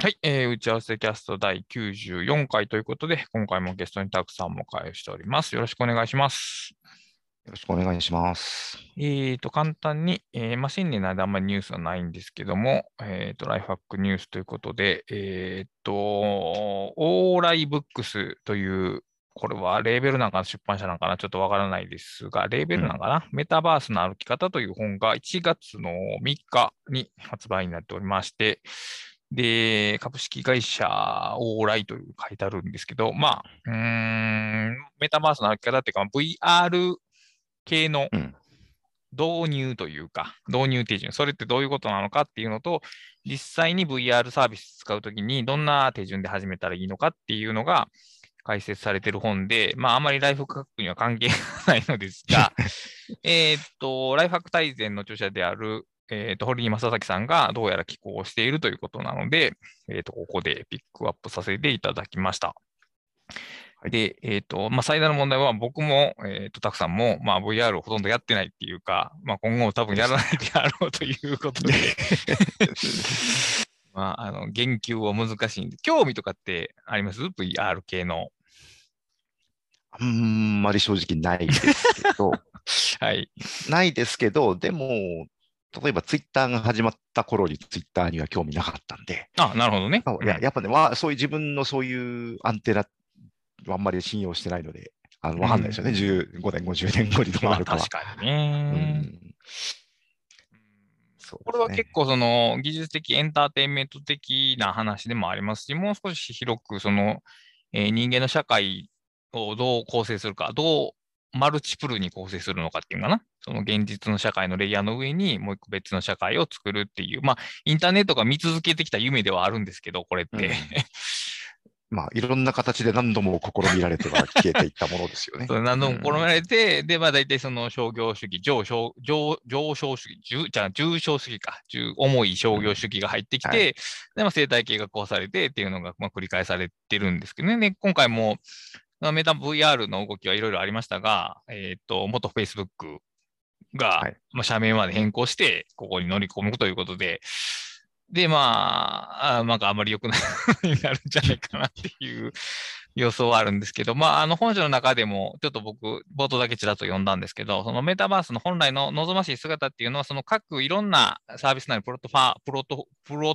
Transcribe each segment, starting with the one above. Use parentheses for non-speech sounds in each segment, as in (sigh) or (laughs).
はい、えー打ち合わせキャスト第94回ということで、今回もゲストにたくさんお迎えしております。よろしくお願いします。よろしくお願いします。えーと、簡単に、えーまあ、新年の間あんまりニュースはないんですけども、えーと、ライフハックニュースということで、えーと、オーライブックスという、これはレーベルなんかの出版社なんかな、ちょっとわからないですが、レーベルなんかな、メタバースの歩き方という本が1月の3日に発売になっておりまして、で、株式会社オーライという書いてあるんですけど、まあ、うーん、メタバースの歩き方っていうか、VR 系のうん。導入というか、導入手順、それってどういうことなのかっていうのと、実際に VR サービス使うときにどんな手順で始めたらいいのかっていうのが解説されている本で、まあ、あまりライフハックには関係がないのですが、(laughs) えーっと、ライフハック大全の著者である、えーっと、堀井正崎さんがどうやら寄稿しているということなので、えーっと、ここでピックアップさせていただきました。はいで、えっ、と、まあ、最大の問題は僕も、えっ、と、たくさんも、まあ、VR をほとんどやってないっていうか、まあ、今後も多分やらないであろうということで、(laughs) まあ、あの、言及は難しいんで、興味とかってあります ?VR 系の。あんまり正直ないですけど、(laughs) はい。ないですけど、でも、例えばツイッターが始まった頃にツイッターには興味なかったんで、あ、なるほどね。いややっぱね、まあ、そういう自分のそういうアンテナはあんまり信用してないので、あのわかんないですよね、うん15年後、10年後にどうまあ、なるかは。確かにうね。うこれは結構その技術的エンターテインメント的な話でもありますし、もう少し広くその、えー人間の社会をどう構成するか、どうマルチプルに構成するのかっていうのかな？その現実の社会のレイヤーの上にもう一個別の社会を作るっていう、まあ、インターネットが見続けてきた夢ではあるんですけど、これって。うん (laughs) まあ、いろんな形で何度も試みられては消えていったものですよね。何度も試みられて、で、まあ大体その商業主義、上昇、上上昇主義、重じゃあ重症主義か、重重い商業主義が入ってきて、うんはで、まあ生態系が壊されてっていうのがまあ繰り返されてるんですけどね。で、今回も、まあメタ VR の動きはいろいろありましたが、えっ、と、元 Facebook が、はい。まあ社名まで変更して、ここに乗り込むということで、で、まあ、あなんかあまり良くないになるんじゃないかなっていう予想はあるんですけど、まあ、あの本書の中でも、ちょっと僕、冒頭だけちらっと読んだんですけど、そのメタバースの本来の望ましい姿っていうのは、その各いろんなサービスなりプロトファ、プロト、プロ、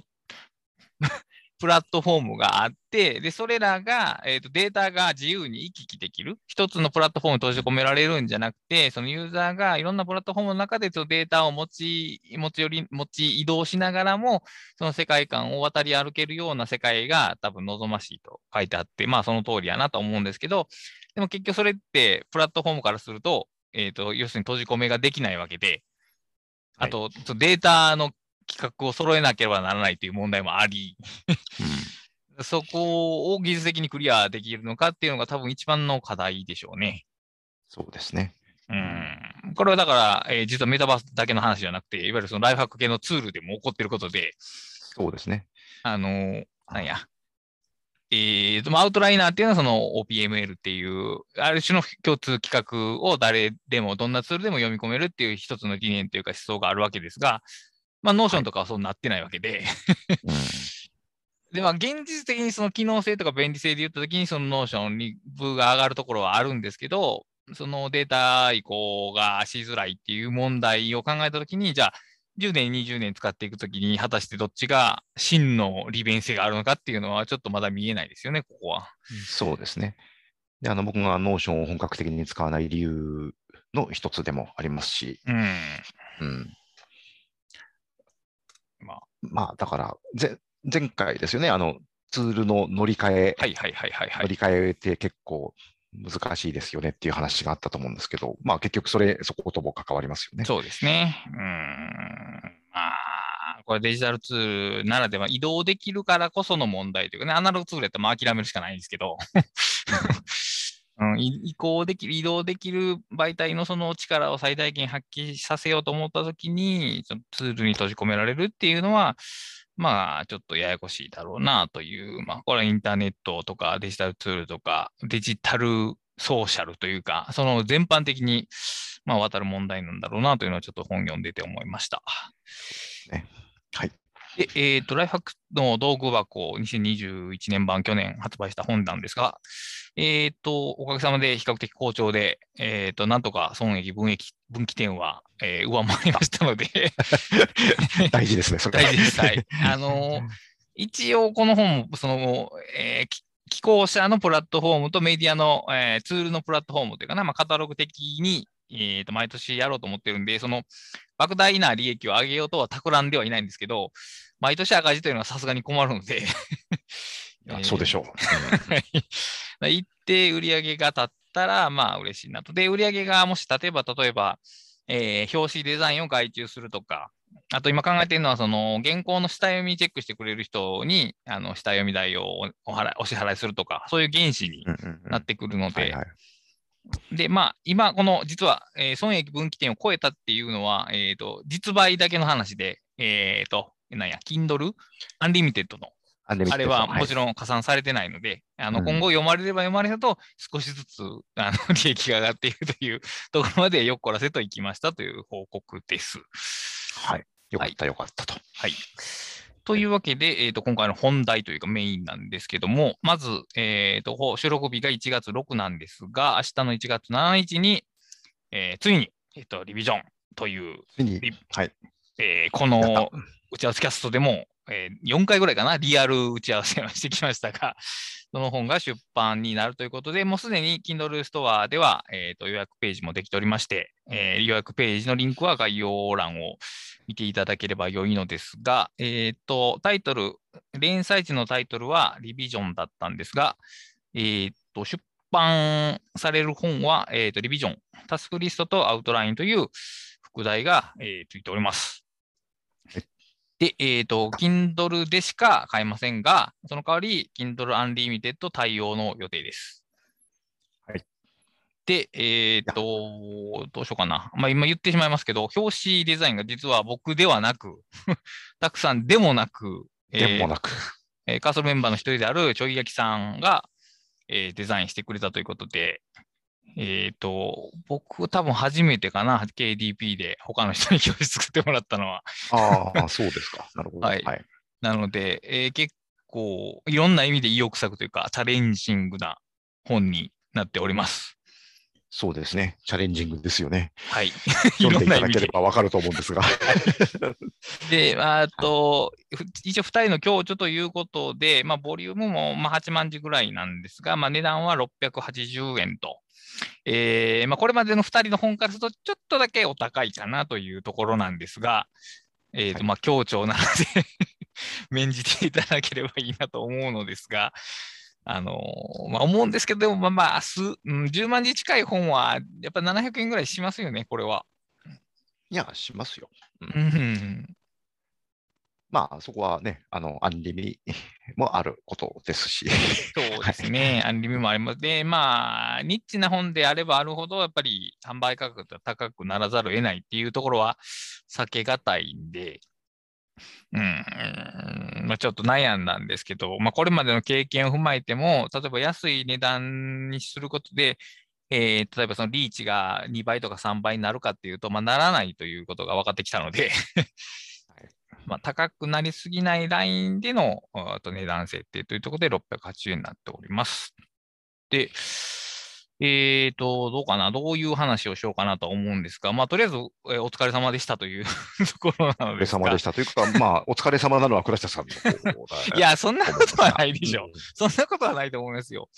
プラットフォームがあって、で、それらが、えっ、と、データが自由に行き来できる。一つのプラットフォームに閉じ込められるんじゃなくて、そのユーザーがいろんなプラットフォームの中でそのデータを持ち、持ち寄り、持ち移動しながらも、その世界観を渡り歩けるような世界が多分望ましいと書いてあって、まあその通りやなと思うんですけど、でも結局それってプラットフォームからすると、えっ、と、要するに閉じ込めができないわけで、あと、データの規格を揃えなければならないという問題もあり、そこを技術的にクリアできるのかっていうのが多分一番の課題でしょうね。そうですね。うん。これはだから、えー実はメタバースだけの話じゃなくて、いわゆるそのライフハック系のツールでも起こっていることで、そうですね。あのーなんや。えーと、まあアウトライナーっていうのはその OPML っていう、ある種の共通規格を誰でも、どんなツールでも読み込めるっていう一つの理念というか思想があるわけですが、まあ、 Notion とかはそうなってないわけで、うんで、まあ、現実的にその機能性とか便利性で言ったときに、その Notion に分が上がるところはあるんですけど、そのデータ移行がしづらいっていう問題を考えたときに、じゃあ、10年、20年使っていくときに、果たしてどっちが真の利便性があるのかっていうのは、ちょっとまだ見えないですよね、ここは。そうですね。で、あの、僕が Notion を本格的に使わない理由の一つでもありますし、うん。うん。まあ、まあ、だから、ぜ前回ですよね、あの、ツールの乗り換え、はいはいはいはいはい。乗り換えって結構難しいですよねっていう話があったと思うんですけど、まあ結局それ、そことも関わりますよね。そうですね。うん。まあ、これデジタルツールならでは移動できるからこその問題というかね、アナログツールやったらまあ諦めるしかないんですけど、(laughs) うん、移行できる、移動できる媒体のその力を最大限発揮させようと思ったときに、ツールに閉じ込められるっていうのは、まあ、ちょっとややこしいだろうなという、まあ、これはインターネットとかデジタルツールとか、デジタルソーシャルというか、その全般的に、まあ、渡る問題なんだろうなというのはちょっと本読んでて思いました。はい。で、えっ、ー、と、ライフハックの道具箱2021年版去年発売した本なんですが、えっ、ー、と、おかげさまで比較的好調で、えっ、ー、と、なんとか損益分益、分岐点は、えー、上回りましたので (laughs) 大事ですね、それ大事です。はい。(laughs) あの一応この本も、その、えー、寄稿者のプラットフォームとメディアの、えー、ツールのプラットフォームというかな、まあ、カタログ的に、えーと、毎年やろうと思ってるんで、その莫大な利益を上げようとは企んではいないんですけど、毎年赤字というのはさすがに困るので。(laughs) そうでしょう。(laughs) 一定売上が立ったら、まあ嬉しいなと。で、売上がもし例えば、例えば、えー、表紙デザインを外注するとか、あと今考えているのは、その原稿の下読みチェックしてくれる人に、あの下読み代をお払お支払いするとか、そういう原資になってくるので、で、まあ、今、この実は、えー、損益分岐点を超えたっていうのは、えっ、ー、と、実売だけの話で、えっ、ー、と、なんや、Kindle Unlimited のあれはもちろん加算されてないので、はい、あの今後読まれれば読まれると、少しずつあの (laughs) 利益が上がっているという (laughs) ところまでよっこらせといきましたという報告です。はい。よかった、よかったと。はい。というわけで、えーと、今回の本題というかメインなんですけども、まず、えーと、収録日が1月6なんですが、明日の1月7日に、えー、ついに、えーと、リビジョンという、はい。えー、この打ち合わせキャストでも、えー、4回ぐらいかな、リアル (laughs) 打ち合わせをしてきましたが、(laughs) その本が出版になるということで、もうすでに Kindle ストアでは、えーと、予約ページもできておりまして、えー、予約ページのリンクは概要欄を見ていただければ良いのですが、えーと、タイトル、連載時のタイトルはリビジョンだったんですが、えーと、出版される本は、えーと、リビジョン、タスクリストとアウトラインという副題が、えー、ついております。で、えっ、ー、と、Kindle でしか買えませんが、その代わり、Kindle Unlimited 対応の予定です。はい。で、えっ、ー、と、どうしようかな。まあ、今言ってしまいますけど、表紙デザインが実は僕ではなく、(laughs) たくさんでもなく、でもなく、えー、カーソルメンバーの一人であるちょい焼きさんが、えー、デザインしてくれたということで、えっ、ー、と、僕多分初めてかな、KDP で他の人に教室作ってもらったのは。ああ、そうですか。(laughs) なるほど。はい。はい、なので、えー、結構いろんな意味で意欲作というか、チャレンジングな本になっております。そうですね。チャレンジングですよね。はい。(laughs) 読んでいただければわかると思うんですが。(laughs) で、あと、一応2人の共著ということで、まあ、ボリュームもまあ8万字ぐらいなんですが、まあ、値段は680円と。えーまあ、これまでの2人の本からすると、ちょっとだけお高いかなというところなんですが、えーとまあ、強調なので (laughs) 免じていただければいいなと思うのですが、あのー、まあ、思うんですけど、でもまあまあ、うん、10万字近い本は、やっぱ700円ぐらいしますよね、これは。いや、しますよ。うん、まあ、そこはね、あの、アンリミもあることですし。(laughs) そうですね、アンリミもあります。で、まあ、ニッチな本であればあるほど、やっぱり販売価格が高くならざるを得ないっていうところは避けがたいんで、うん、まあ、ちょっと悩んだんですけど、まあ、これまでの経験を踏まえても、例えば安い値段にすることで、えー、例えばそのリーチが2倍とか3倍になるかっていうと、まあ、ならないということが分かってきたので (laughs) まあ、高くなりすぎないラインでのと値段設定というところで680円になっております。で、えっ、ー、と、どうかな、どういう話をしようかなと思うんですが、まあ、とりあえず、えー、お疲れ様でしたという (laughs) ところなのですが。お疲れ様でしたというか、まあ、お疲れ様なのは倉下さんの (laughs) いや、そんなことはないでしょう。そんなことはないと思いますよ。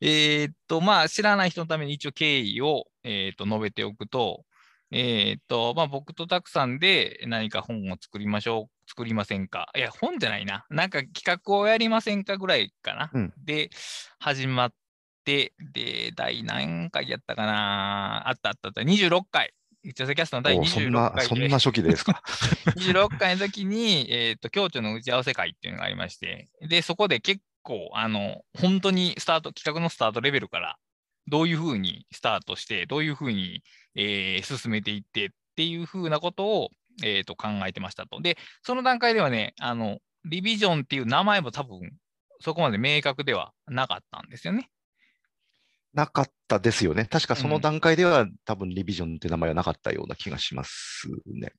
えっ、と、まあ、知らない人のために一応経緯を、えっ、と、述べておくと、えっ、と、まあ、僕とたくさんで何か本を作りましょう、作りませんか？いや、本じゃないな。なんか企画をやりませんかぐらいかな。うん、で、始まって、で、第何回やったかな？あったあったあった。26回。一応キャストの第26回そんな初期ですか？(laughs) 26回の時に、えっ、ー、と、共著の打ち合わせ会っていうのがありまして、で、そこで結構、あの、本当にスタート、企画のスタートレベルから、どういうふうにスタートして、どういうふうにえー、進めていってっていうふうなことを、えー、と考えてましたと。で、その段階ではね、あの、リビジョンっていう名前も多分、そこまで明確ではなかったんですよね。なかったですよね。確かそのうん段階では、多分リビジョンって名前はなかったような気がしますね。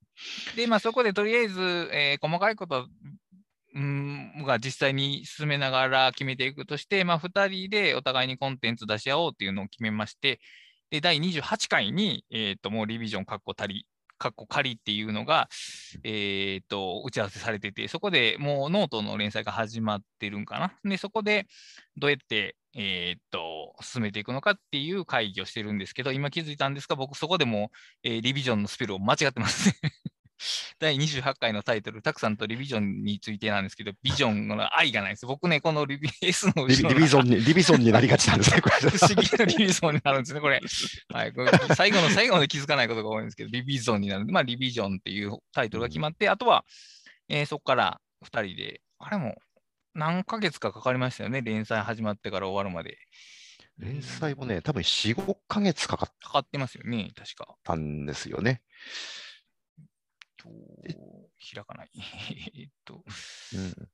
で、まあ、そこでとりあえず、えー細かいことうんが実際に進めながら決めていくとして、まあ、2人でお互いにコンテンツ出し合おうっていうのを決めまして、で、第28回に、えっ、と、もうリビジョン、カッコ足り、カッコ仮っていうのが、えっ、と、打ち合わせされてて、そこでもうノートの連載が始まってるんかな。で、そこでどうやって、えっ、と、進めていくのかっていう会議をしてるんですけど、今気づいたんですが、僕そこでもう、えーリビジョンのスペルを間違ってますね。(laughs) 第28回のタイトル、たくさんとリビジョンについてなんですけど、ビジョンの愛がないです。僕ね、このリビ S のリビンに、リビゾンになりがちなんですね、これ。(laughs) 不思議なリビゾンになるんですね、これ。はい、これ最後の最後まで気づかないことが多いんですけど、リビゾンになる。まあ、リビジョンっていうタイトルが決まって、あとは、えーそこから2人で、あれも何ヶ月かかかりましたよね、連載始まってから終わるまで。連載もね、多分4、5ヶ月かかっかかってますよね、確か。たんですよね。と開かない。(laughs) えっと、うん、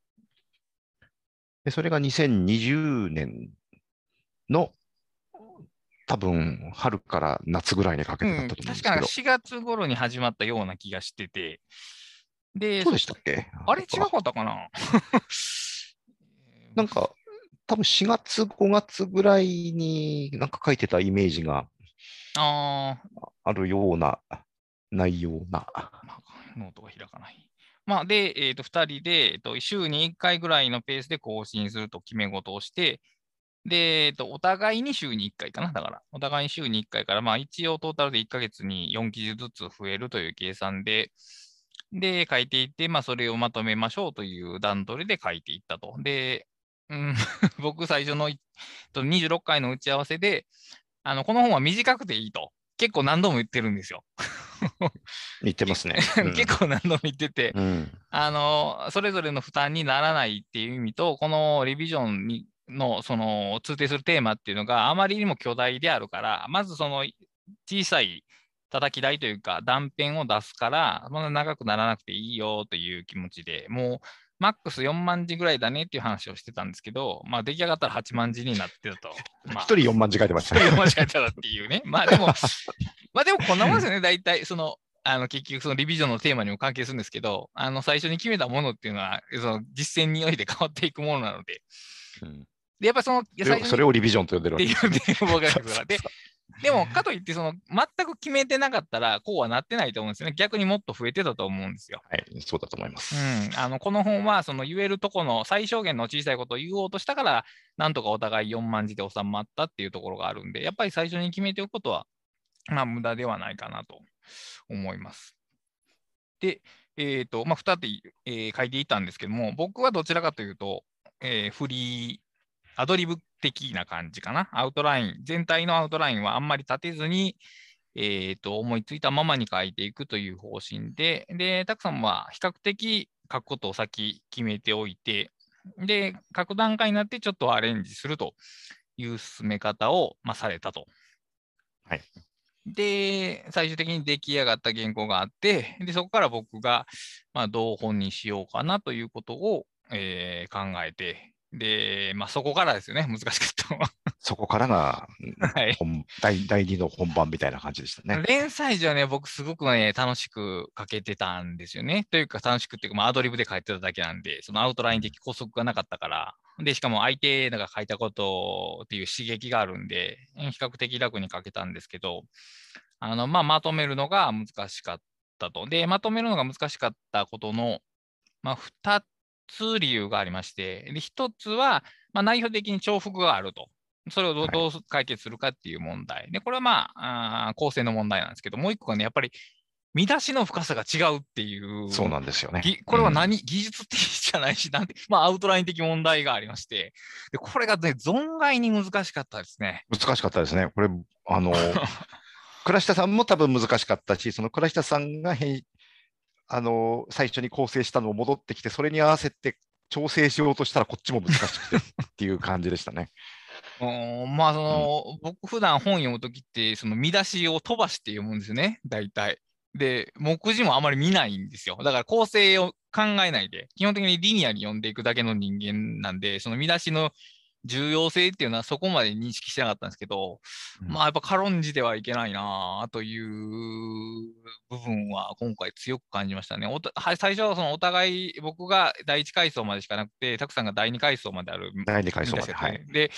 でそれが2020年の多分春から夏ぐらいにかけうん、てだったと思うんです確けど。か4月頃に始まったような気がしてて、で、そうでしたっけ？あれ違かったかな？(laughs) なんか、多分4月、5月ぐらいになんか書いてたイメージがああるような内容な。あ、ノートが開かない。まあ、で、えっ、と、2人で、えーと、週に1回ぐらいのペースで更新すると決め事をして、で、えーと、お互いに週に1回かな。だから、お互いに週に1回から、まあ、一応トータルで1ヶ月に4記事ずつ増えるという計算で、で、書いていって、まあ、それをまとめましょうという段取りで書いていったと。で、うん、(laughs) 僕、最初の26回の打ち合わせで、あの、この本は短くていいと。結構何度も言ってるんですよ。言ってますね。(laughs) うん結構何度も言ってて、うん。あの、それぞれの負担にならないっていう意味と、このリビジョンにの、その、通底するテーマっていうのがあまりにも巨大であるから、まずその小さい叩き台というか断片を出すから、そんな長くならなくていいよという気持ちで、もう、マックス4万字ぐらいだねっていう話をしてたんですけど、まあ出来上がったら8万字になってたと。(laughs) まあ一人4万字書いてましたね。間違えたらっていうね。まあでも、まあでもこんなもんですよね、大体。その、あの結局そのリビジョンのテーマにも関係するんですけど、あの最初に決めたものっていうのは、その実践において変わっていくものなので、うんで、やっぱその、それをリビジョンと呼んでるわけっていうね、僕が言うから。で、(laughs) でも、かといって、その、全く決めてなかったら、こうはなってないと思うんですよね。逆にもっと増えてたと思うんですよ。はい、そうだと思います。うん、あのこの本はその言えるとこの最小限の小さいことを言おうとしたから、なんとかお互い4万字で収まったっていうところがあるんで、やっぱり最初に決めておくことは、まあ、無駄ではないかなと思います。で、えっ、と、まあ、2つ、えー書いていたんですけども、僕はどちらかというと、えーフリー、アドリブ的な感じかな。アウトライン、全体のアウトラインはあんまり立てずに、えー、と思いついたままに書いていくという方針で、で、たくさんは比較的書くことを先決めておいて、で、書く段階になってちょっとアレンジするという進め方を、まあ、されたと。はい。で、最終的に出来上がった原稿があって、で、そこから僕が、まあ、どう本にしようかなということを、えー考えて、で、まあ、そこからですよね、難しかったのは。そこからが (laughs) はい。本第第2の本番みたいな感じでしたね。連載時はね、僕すごくね、楽しく書けてたんですよね。というか、楽しくっていうか、まあ、アドリブで書いてただけなんで、そのアウトライン的拘束がなかったから、で、しかも相手が書いたことっていう刺激があるんで、比較的楽に書けたんですけど、あの、まあ、まとめるのが難しかったと。で、まとめるのが難しかったことの、まあ、2つ理由がありまして、で、1つは、まあ、内容的に重複があると。それをどう解決するかっていう問題。で、これはまあ、あー構成の問題なんですけど、もう一個がね、やっぱり見出しの深さが違うっていう。そうなんですよね。ぎこれはうん何、技術的じゃないし、なんて、(laughs) まあ、アウトライン的問題がありまして、でこれがね、存外に難しかったですね。難しかったですね。これ、あの、(laughs) 倉下さんも多分難しかったし、その倉下さんが編あの最初に構成したのを戻ってきて、それに合わせて調整しようとしたら、こっちも難しくてっていう感じでしたね。(laughs) うーんまあ、その、僕普段本読むときって、その見出しを飛ばして読むんですよね、大体。で、目次もあまり見ないんですよ。だから構成を考えないで、基本的にリニアに読んでいくだけの人間なんで、その見出しの重要性っていうのはそこまで認識してなかったんですけど、うんまあやっぱ軽んじてはいけないなという部分は今回強く感じましたね。お最初はそのお互い僕が第1階層までしかなくて、たくさんが第2階層まである第二階層まで。はい。で、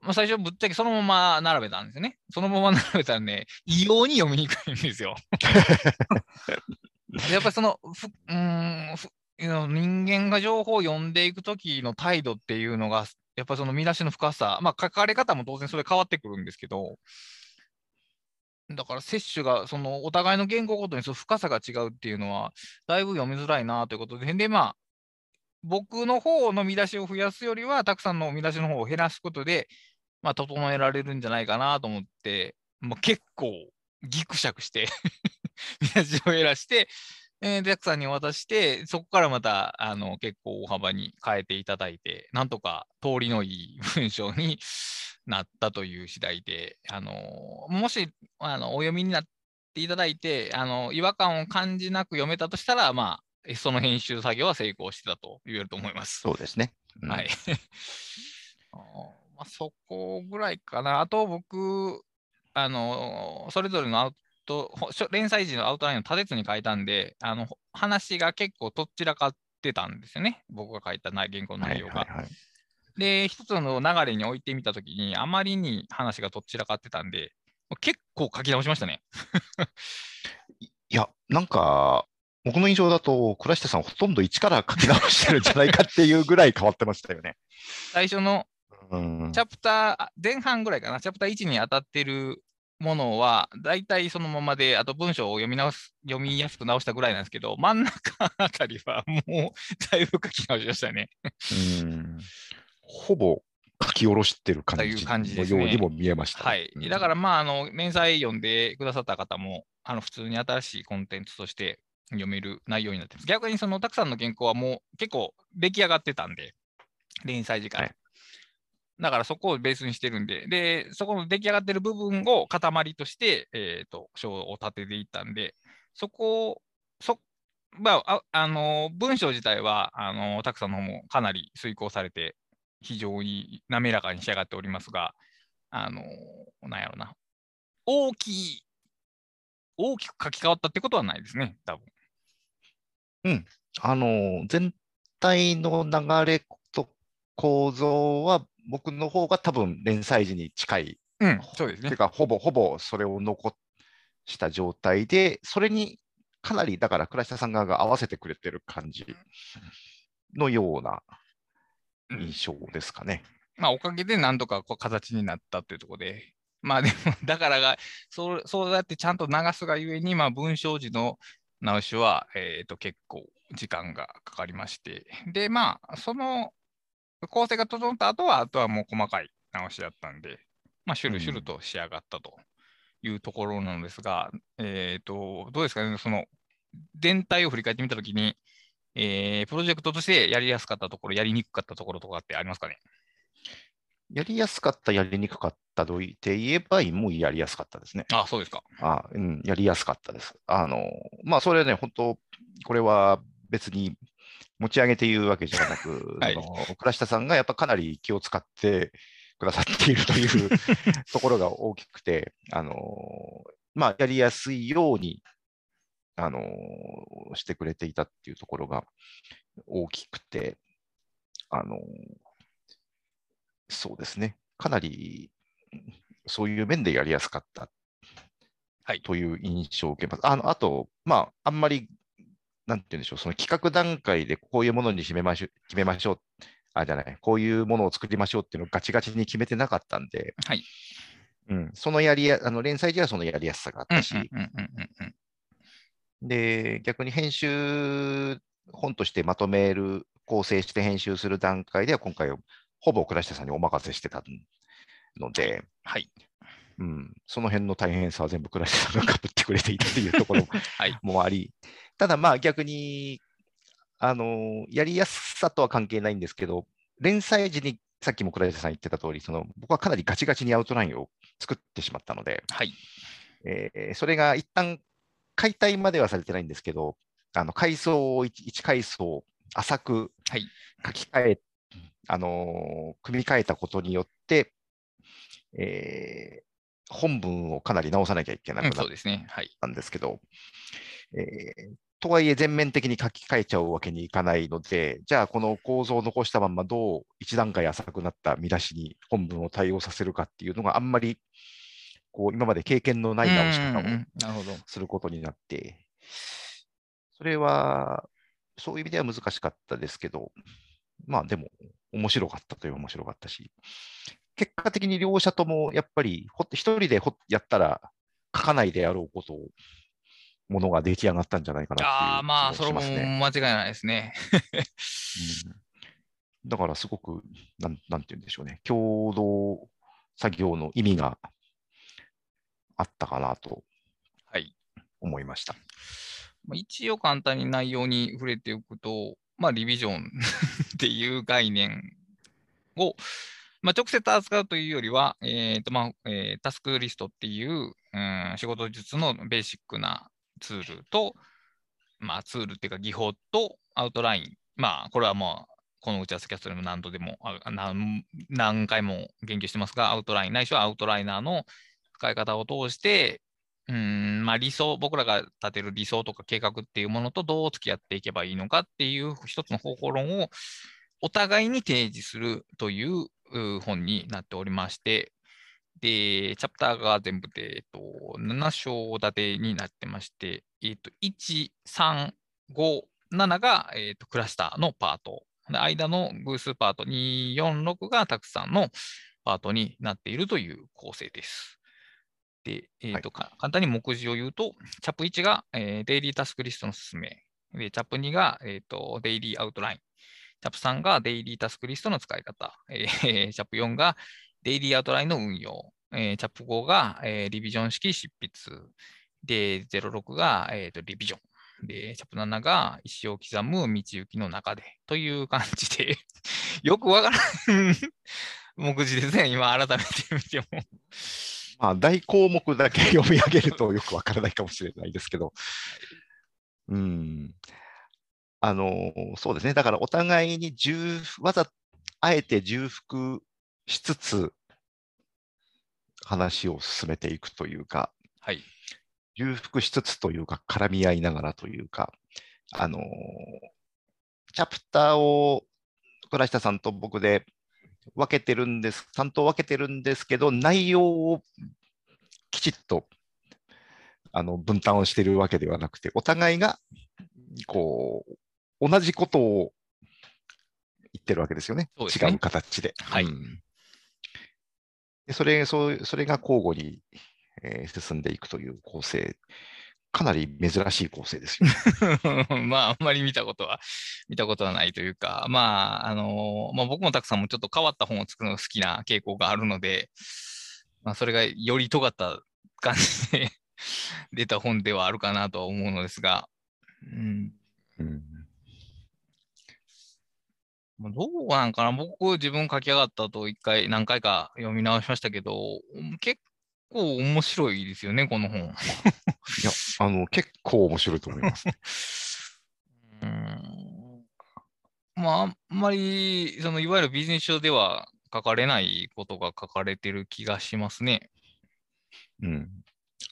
まあ、最初ぶっちゃけそのまま並べたんですよね。そのまま並べたらね、異様に読みにくいんですよ。(laughs) やっぱりそのふうーんふ人間が情報を読んでいくときの態度っていうのが、やっぱその見出しの深さ、まあ書かれ方も当然それ変わってくるんですけど、だから摂取がそのお互いの言語ごとにその深さが違うっていうのは、だいぶ読みづらいなということで、で、まあ、僕の方の見出しを増やすよりは、たくさんの見出しの方を減らすことで、まあ、整えられるんじゃないかなと思って、まあ、結構ギクシャクして (laughs) 見出しを減らして、えー、でたくさんに渡して、そこからまたあの結構大幅に変えていただいて、なんとか通りのいい文章に (laughs) なったという次第で、あのもしあのお読みになっていただいて、あの違和感を感じなく読めたとしたら、まあ、えその編集作業は成功してたと言えると思います。そうですね。うんはい。(laughs) まあ、そこぐらいかな。あと僕、あのそれぞれのアウト、ほしょ連載時のアウトラインを立てずに書いたんで、あのほ話が結構とっちらかってたんですよね。僕が書いた内原稿の内容が。はいはいはいで、一つの流れに置いてみたときに、あまりに話がとっちらかってたんで、結構書き直しましたね。(laughs) いや、なんか、僕の印象だと、倉下さん、ほとんど一から書き直してるんじゃないかっていうぐらい変わってましたよね。最初のうんチャプターあ前半ぐらいかな、チャプター1に当たってるものは、大体そのままで、あと文章を読み直す、読みやすく直したぐらいなんですけど、真ん中あたりはもうだいぶ書き直しましたね。うんほぼ書き下ろしてる感というじ感じですねのようにも見えましたね、はい。うんだから、まあ、あの、連載読んでくださった方も、あの、普通に新しいコンテンツとして読める内容になってます。逆にその、たくさんの原稿はもう結構出来上がってたんで、連載時間。はいだからそこをベースにしてるんで、で、そこの出来上がってる部分を塊として、えっ、と、章を立てていったんで、そこを、そ、まあ、ああの、文章自体は、あの、たくさんの方もかなり遂行されて、非常に滑らかに仕上がっておりますが、あの、なんやろな、大きい、大きく書き換わったってことはないですね、多分。うんあの、全体の流れと構造は、僕の方が多分連載時に近い。うん、そうですねていう。か、ほぼほぼそれを残した状態で、それにかなり、だから倉下さん側が合わせてくれてる感じのようなうん印象ですかね。まあ、おかげでなんとかこう形になったっていうところで、まあでも、(laughs) だからが、そうそうやってちゃんと流すがゆえに、まあ、文章時の直しは、えー、と結構時間がかかりまして、で、まあ、その構成が整った後は、あとはもう細かい直しだったんで、まあ、シュルシュルと仕上がったというところなのですが、えっ、と、どうですかね、その全体を振り返ってみたときに、えープロジェクトとしてやりやすかったところ、やりにくかったところとかってありますかね？やりやすかった、やりにくかったと言って言えば、もうやりやすかったですね。あ、そうですか。あうん、やりやすかったです。あの、まあ、それはね、本当、これは別に持ち上げて言うわけじゃなく、(laughs) はい。その倉下さんがやっぱかなり気を使って (laughs) くださっているという (laughs) ところが大きくて、あの、まあ、やりやすいように、あの、してくれていたっていうところが大きくて、あの、そうですね、かなりそういう面でやりやすかったはい。という印象を受けます。あのあと、まあ、あんまり、なんて言うんでしょう、その企画段階でこういうものに決めましょう、決めましょう、あ、じゃない、こういうものを作りましょうっていうのをガチガチに決めてなかったんで、はい。うん、そのやりや、あの連載時はそのやりやすさがあっうんたし、で、逆に編集、本としてまとめる、構成して編集する段階では、今回、ほぼ倉下さんにお任せしてたので、はい。うん、その辺の大変さは全部倉下さんがかぶってくれていたというところはい。もあり、ただまあ逆に、あのやりやすさとは関係ないんですけど、連載時にさっきも倉下さん言ってた通り、その僕はかなりガチガチにアウトラインを作ってしまったので、はい。えーそれが一旦解体まではされてないんですけど、あの階層を 1, 階層浅くはい書き換え、あの組み替えたことによって、えー本文をかなり直さなきゃいけなくうんなっそうですね。はい。たんですけど、えーとはいえ全面的に書き換えちゃうわけにいかないので、じゃあこの構造を残したまんまどう一段階浅くなった見出しに本文を対応させるかっていうのがあんまりこう今まで経験のない直し方を。することになって、それはそういう意味では難しかったですけど、まあでも面白かったといえば面白かったし、結果的に両者ともやっぱりほ一人でほやったら書かないであろうことを、ものが出来上がったんじゃないかなっていうああ、まあ、それも。間違いないですね。うんだからすごく、なんなんて言うんでしょうね、共同作業の意味があったかなとはい。思いました。まあ一応簡単に内容に触れておくと、まあ、リビジョン (laughs) っていう概念を、まあ、直接扱うというよりは、えーとまあえータスクリストっていう、うん、仕事術のベーシックなツールと、まあ、ツールっていうか技法とアウトライン。まあ、これはもう、この打ち合わせキャストでも何度でも、何何回も言及してますが、アウトライン、ないしはアウトライナーの使い方を通して、うんまあ、理想、僕らが立てる理想とか計画っていうものとどう付き合っていけばいいのかっていう一つの方法論をお互いに提示するという本になっておりまして、で、チャプターが全部で、えっと、7章立てになってまして、えっと、1、3、5、7が、えっと、クラスターのパート。で間の偶数パート、2、4、6が Tak.さんのパートになっているという構成です。で、えーとか簡単に目次を言うと、チャップ1が、えーデイリータスクリストのすすめ、でチャップ2が、えーとデイリーアウトライン、チャップ3がデイリータスクリストの使い方、えーチャップ4がデイリーアウトラインの運用、えーチャップ5が、えーリビジョン式執筆、で、06が、えーとリビジョン。で、チャップ7が石を刻む道行きの中でという感じで、(laughs) よくわからん目次ですね、今改めて見ても。まあ、大項目だけ読み上げるとよくわからないかもしれないですけど、うん。あの、そうですね。だからお互いに重、わざ、あえて重複しつつ、話を進めていくというか、はい。重複しつつというか、絡み合いながらというか、あの、チャプターを倉下さんと僕で分けてるんです、担当分けてるんですけど、内容をきちっとあの分担をしているわけではなくて、お互いがこう同じことを言ってるわけですよね、ね違う形で。はいうんでそれそうそれが交互に、えー進んでいくという構成、かなり珍しい構成ですよ。ね。(laughs) まあ、あんまり見たことは、見たことはないというか、まあ、あのまあ、僕もたくさんもちょっと変わった本を作るのが好きな傾向があるので、まあ、それがより尖った感じで (laughs) 出た本ではあるかなとは思うのですが、うん、うん。まあどうなんかな僕、自分書き上がった後、一回何回か読み直しましたけど、結構面白いですよね、この本。(laughs) いやあの結構面白いと思います。(laughs) うーんまあ、あんまり、その、いわゆるビジネス書では書かれないことが書かれてる気がしますね。うん、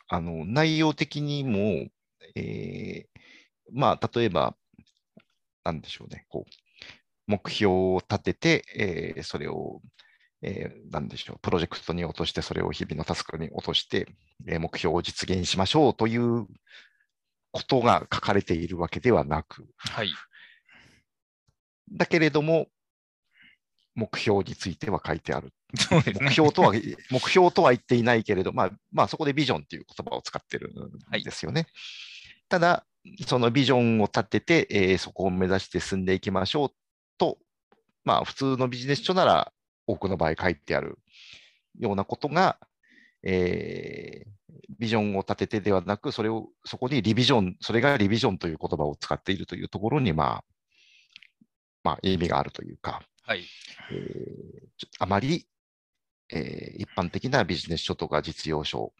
あの内容的にも、えーまあ、例えば、なんでしょうね、こう目標を立てて、えーそれを、えーなんでしょう、プロジェクトに落として、それを日々のタスクに落として、えー目標を実現しましょうということが書かれているわけではなく、はい。だけれども、目標については書いてある。目標とは、目標とは言っていないけれど、まあ、まあ、そこでビジョンっていう言葉を使ってるんですよね。ただ、そのビジョンを立てて、えーそこを目指して進んでいきましょうと、まあ、普通のビジネス書なら多くの場合書いてあるようなことが、えービジョンを立ててではなく、それを、そこにリビジョン、それがリビジョンという言葉を使っているというところに、まあ、まあ、意味があるというか、はい。えーあまり、えー一般的なビジネス書とか実用書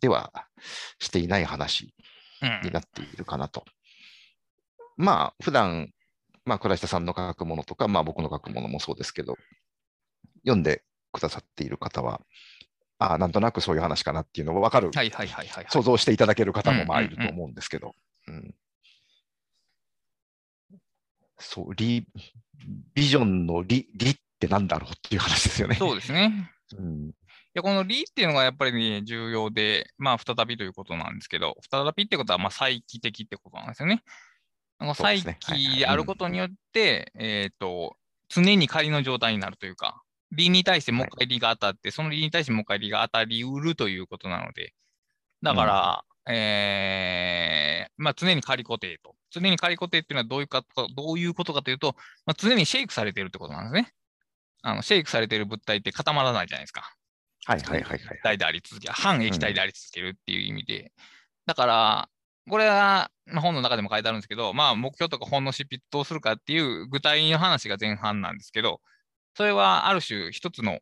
ではしていない話うんになっているかなと。まあ、普段まあ、倉下さんの書くものとか、まあ、僕の書くものもそうですけど、読んでくださっている方は、ああ、なんとなくそういう話かなっていうのを分かる、はいはいはいはい、はい。想像していただける方もまあいると思うんですけど、うんそう、リ、ビジョンのリ、リってなんだろうっていう話ですよね。そうですね。(laughs) うんいや、このリっていうのがやっぱりね、重要で、まあ、再びということなんですけど、再びってことは、まあ、再帰的ってことなんですよね。この再そうであることによって、えっ、と、常に仮の状態になるというか、理に対してもう一回理が当たって、その理に対してもう一回理が当たりうるということなので、だから、えーまあ、常に仮固定と。常に仮固定っていうのはどういうかどういうことかというと、まあ、常にシェイクされているってことなんですね。あのシェイクされている物体って固まらないじゃないですか。はいはいはいはい。液体であり続け、半液体であり続けるっていう意味で。だから、これは本の中でも書いてあるんですけど、まあ、目標とか本の執筆どうするかっていう具体の話が前半なんですけど、それはある種一つの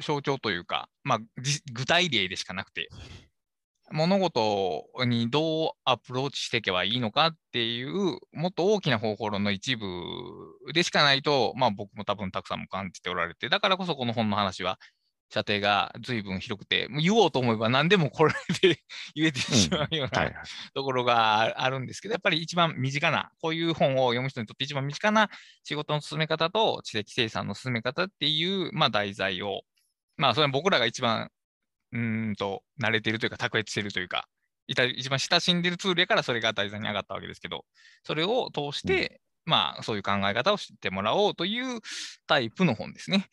象徴というか、まあ、具体例でしかなくて、物事にどうアプローチしていけばいいのかっていう、もっと大きな方法論の一部でしかないと、まあ僕も多分たくさんも感じておられて、だからこそこの本の話は射程が随分広くて、もう言おうと思えば何でもこれで (laughs) 言えてしまうような。ところがあるんですけど、やっぱり一番身近な、こういう本を読む人にとって一番身近な仕事の進め方と知的生産の進め方っていう、まあ、題材を、まあ、それは僕らが一番、うーんと、慣れているというか、卓越しているというか、いた一番親しんでいるツールやからそれが題材に上がったわけですけど、それを通して、まあ、そういう考え方を知ってもらおうというタイプの本ですね。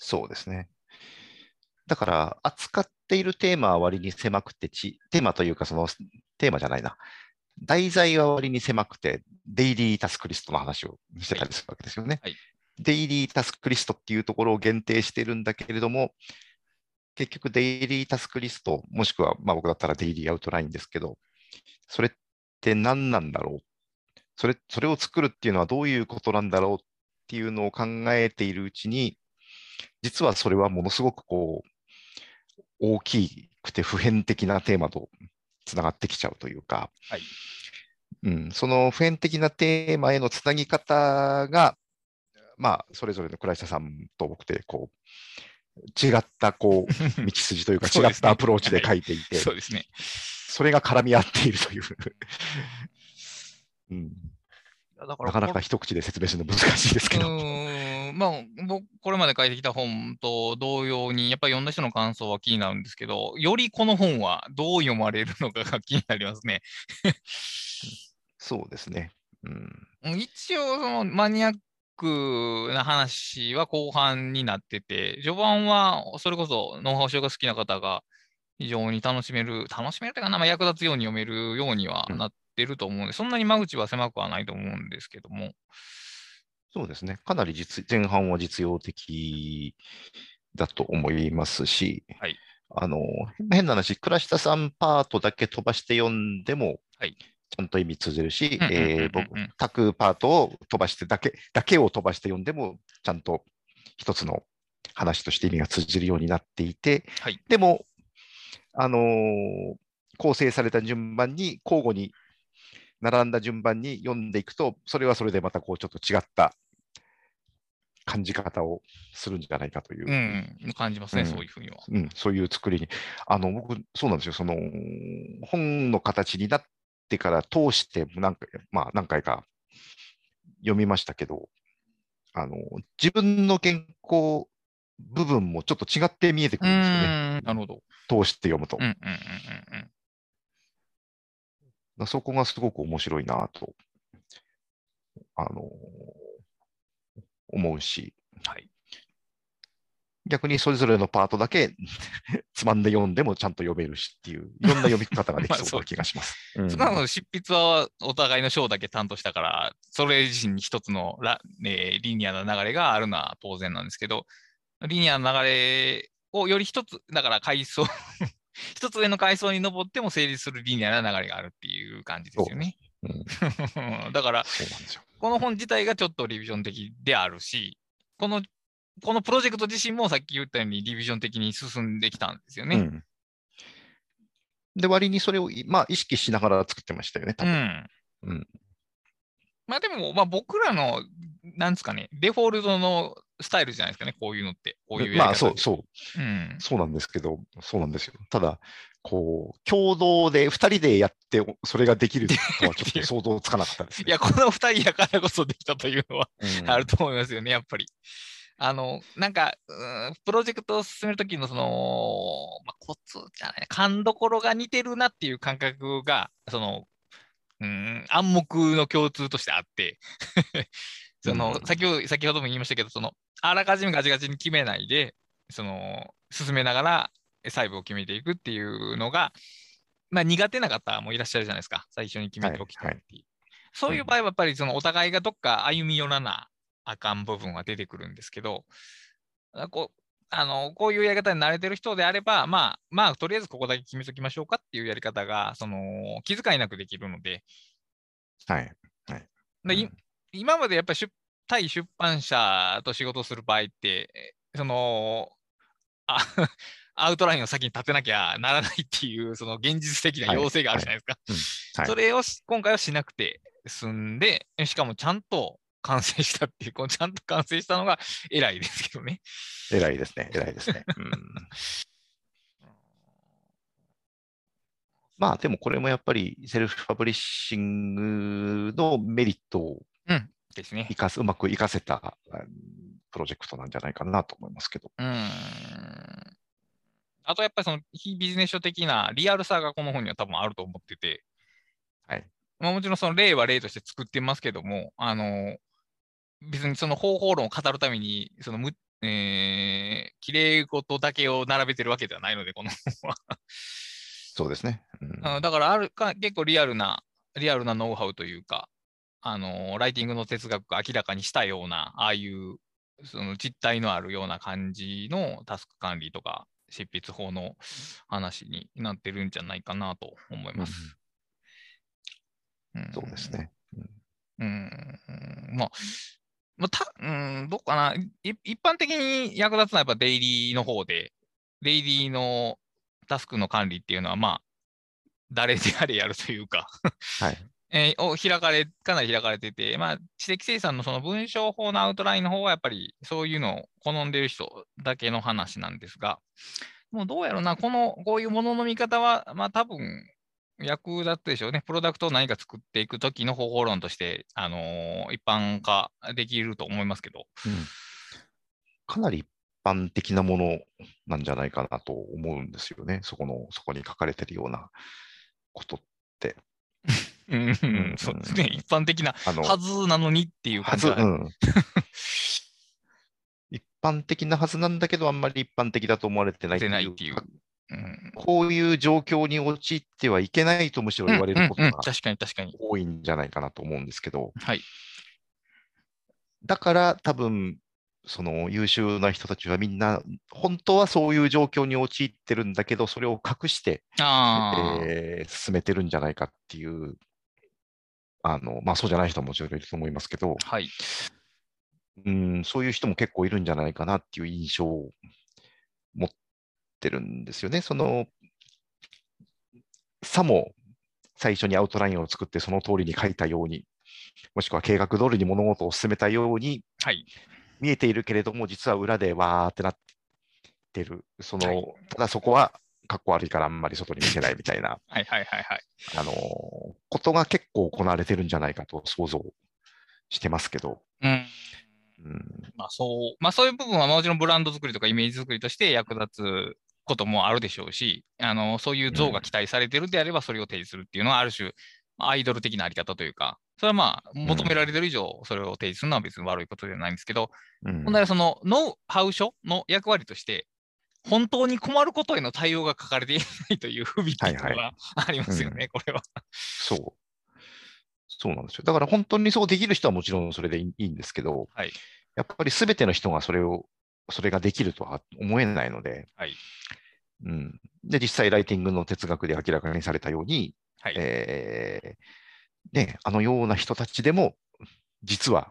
そうですね。だから、扱っているテーマは割に狭くてち、テーマというか、そのテーマじゃないな。題材は割に狭くて、デイリータスクリストの話をしてたりするわけですよね。はいデイリータスクリストっていうところを限定してるんだけれども、結局デイリータスクリスト、もしくは、まあ、僕だったらデイリーアウトラインですけど、それって何なんだろう？それそれを作るっていうのはどういうことなんだろうっていうのを考えているうちに、実はそれはものすごくこう、大きくて普遍的なテーマとつながってきちゃうというか、はい。うん、その普遍的なテーマへのつなぎ方が、まあ、それぞれの倉下さんと僕で、こう、違った、こう、(laughs) 道筋というか、違ったアプローチで書いていて、そうですね。それが絡み合っているという、うん、だらなかなか一口で説明するの難しいですけど。まあ、僕、これまで書いてきた本と同様に、やっぱり読んだ人の感想は気になるんですけど、よりこの本はどう読まれるのかが気になりますね。そうですね。うん、一応、そのマニアックな話は後半になってて、序盤はそれこそノウハウ書が好きな方が非常に楽しめる、楽しめるというかな、まあ、役立つように読めるようにはうんなってると思うんで、そんなに間口は狭くはないと思うんですけども。そうですね。かなり実前半は実用的だと思いますし、はいあの変な話、倉下さんパートだけ飛ばして読んでも、はいちゃんと意味通じるし、僕、タクパートを飛ばしてだけ、だけを飛ばして読んでも、ちゃんと一つの話として意味が通じるようになっていて、はいでも、あのー構成された順番に、交互に並んだ順番に読んでいくと、それはそれでまたこうちょっと違った感じ方をするんじゃないかという、うん、感じますね、うんそういうふうには。うんそういう作りに。あの、僕、そうなんですよ。その、本の形になってから通して何回、まあ何回か読みましたけど、あの、自分の原稿部分もちょっと違って見えてくうるんですよね。なるほど。通して読むと。うんうんうんうんうん。そこがすごく面白いなと、あの思うし、はい。逆にそれぞれのパートだけ (laughs) つまんで読んでもちゃんと読めるしっていう、いろんな読み方ができまあそうな気がします。(laughs) うん少なくとも執筆はお互いの章だけ担当したから、それ自身に一つのラ、えーリニアな流れがあるのは当然なんですけど、リニアの流れをより一つ、だから階層、一つ上の階層に登っても成立するリニアな流れがあるっていう感じですよね。うん (laughs) だから。この本自体がちょっとリビジョン的であるし、この、このプロジェクト自身もさっき言ったようにリビジョン的に進んできたんですよね。うんで、割にそれをい、まあ、意識しながら作ってましたよね、多う分。ん。まあでも、まあ僕らの、なんですかね、デフォルトのスタイルじゃないですかね、こういうのって。こういうまあそう、そう、う。うん。そうなんですけど、そうなんですよ。ただ、こう、共同で、2人でやって、それができるとはちょっと (laughs) 想像つかなかったですね。いや、この二人やからこそできたというのはうんあると思いますよね、やっぱり。あの、なんか、うーんプロジェクトを進めるときのその、まあ、コツじゃないな、勘どころが似てるなっていう感覚が、その、うーん、暗黙の共通としてあって、(laughs) その、うん先ほど、先ほども言いましたけど、その、あらかじめガチガチに決めないで、その、進めながら細部を決めていくっていうのが、まあ苦手な方もいらっしゃるじゃないですか。最初に決めておきたいっていう。そういう場合はやっぱりそのお互いがどっか歩み寄らなあかん部分は出てくるんですけど、あこうあのこういうやり方に慣れてる人であれば、まあ、まあ、とりあえずここだけ決めときましょうかっていうやり方が、その気遣いなくできるので、はい。でいうん。今までやっぱり出対出版社と仕事をする場合って、えその、あ (laughs) アウトラインを先に立てなきゃならないっていう、その現実的な要請があるじゃないですか。はい。それをし今回はしなくて済んで、しかもちゃんと完成したっていう、このちゃんと完成したのが偉いですけどね。偉いですね、偉いですね。うん、まあ、でもこれもやっぱりセルフパブリッシングのメリットをうん。ですね生。かす、うまく活かせたあプロジェクトなんじゃないかなと思いますけど。うん。あとやっぱりその非ビジネス書的なリアルさがこの本には多分あると思ってて、はい。まあ、もちろんその例は例として作ってますけども、あの、別にその方法論を語るために、そのむ、えー、綺麗事だけを並べてるわけではないので、この本は。そうですね。うんだからあるか、結構リアルな、リアルなノウハウというか、あの、ライティングの哲学を明らかにしたような、ああいう、その実態のあるような感じのタスク管理とか、執筆法の話になってるんじゃないかなと思います。んそうです。ね。うん。まあ、まあ、た、うん、どうかな。い一般的に役立つのはやっぱデイリーの方で、デイリーのタスクの管理っていうのは、まあ、誰であれやるというか、はい。(laughs) えーを開かれ、かなり開かれてて、まあ、知的生産のその文章法のアウトラインの方はやっぱりそういうのを好んでる人だけの話なんですが、もうどうやろうな、この、こういうものの見方は、まあ多分役立つでしょうね。プロダクトを何か作っていくときの方法論として、あのー一般化できると思いますけど、うんかなり一般的なものなんじゃないかなと思うんですよね。そこの、そこに書かれてるようなことって。うん、んそうですね。一般的なはずなのにっていうはず、感じは、うん。(laughs) 一般的なはずなんだけど、あんまり一般的だと思われてないっていうかうんこういう状況に陥ってはいけないとむしろ言われることが。多いんじゃないかなと思うんですけど、はい。だから多分、その優秀な人たちはみんな、本当はそういう状況に陥ってるんだけど、それを隠して、えー進めてるんじゃないかっていう、あのまあ、そうじゃない人ももちろんいると思いますけど、はい。うん、そういう人も結構いるんじゃないかなっていう印象ってるんですよね。そのさも最初にアウトラインを作ってその通りに書いたように、もしくは計画通りに物事を進めたようにはい。見えているけれども、実は裏でわーってなってる。その、はいただそこはかっこ悪いからあんまり外に見せないみたいな、(laughs) はいはいはいはい。あのーことが結構行われてるんじゃないかと想像してますけど。うん。うんまあそう、まあそういう部分はもちろんブランド作りとかイメージ作りとして役立つこともあるでしょうし、あの、そういう像が期待されてるであればそれを提示するっていうのはある種、まあアイドル的なあり方というか、それはまあ求められてる以上それを提示するのは別に悪いことではないんですけど、うん問題はそのノウハウ書の役割として、本当に困ることへの対応が書かれていないという不備っていうのはありますよね、これは。そう。そうなんですよ。だから本当にそうできる人はもちろんそれでいいんですけど、はいやっぱり全ての人がそれを、それができるとは思えないので、はいうん、で、実際ライティングの哲学で明らかにされたように、はい。えーね、あのような人たちでも、実は、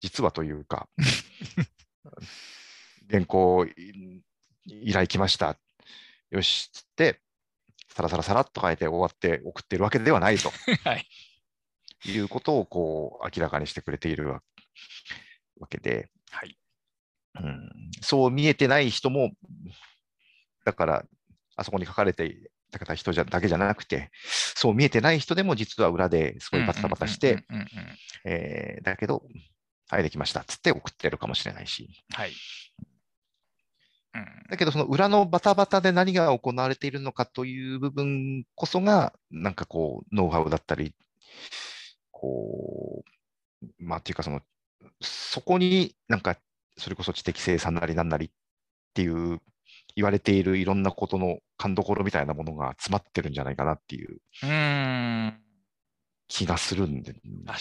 実はというか、(laughs) 原稿い依頼来ました。よし、つって、さらさらさらっと書いて終わって送ってるわけではないと。(laughs) はい。いうことをこう明らかにしてくれているわわけで、はい。うん、そう見えてない人も、だから、あそこに書かれていた人じゃだけじゃなくて、そう見えてない人でも実は裏ですごいバタバタして、だけど、はい、できましたっつって送ってるかもしれないし、はい。うん。だけどその裏のバタバタで何が行われているのかという部分こそが、なんかこう、ノウハウだったり、こう、まあっていうかその、そこになんか、それこそ知的生産なりなんなりっていう、言われているいろんなことの勘どころみたいなものが詰まってるんじゃないかなっていう。気がするんでで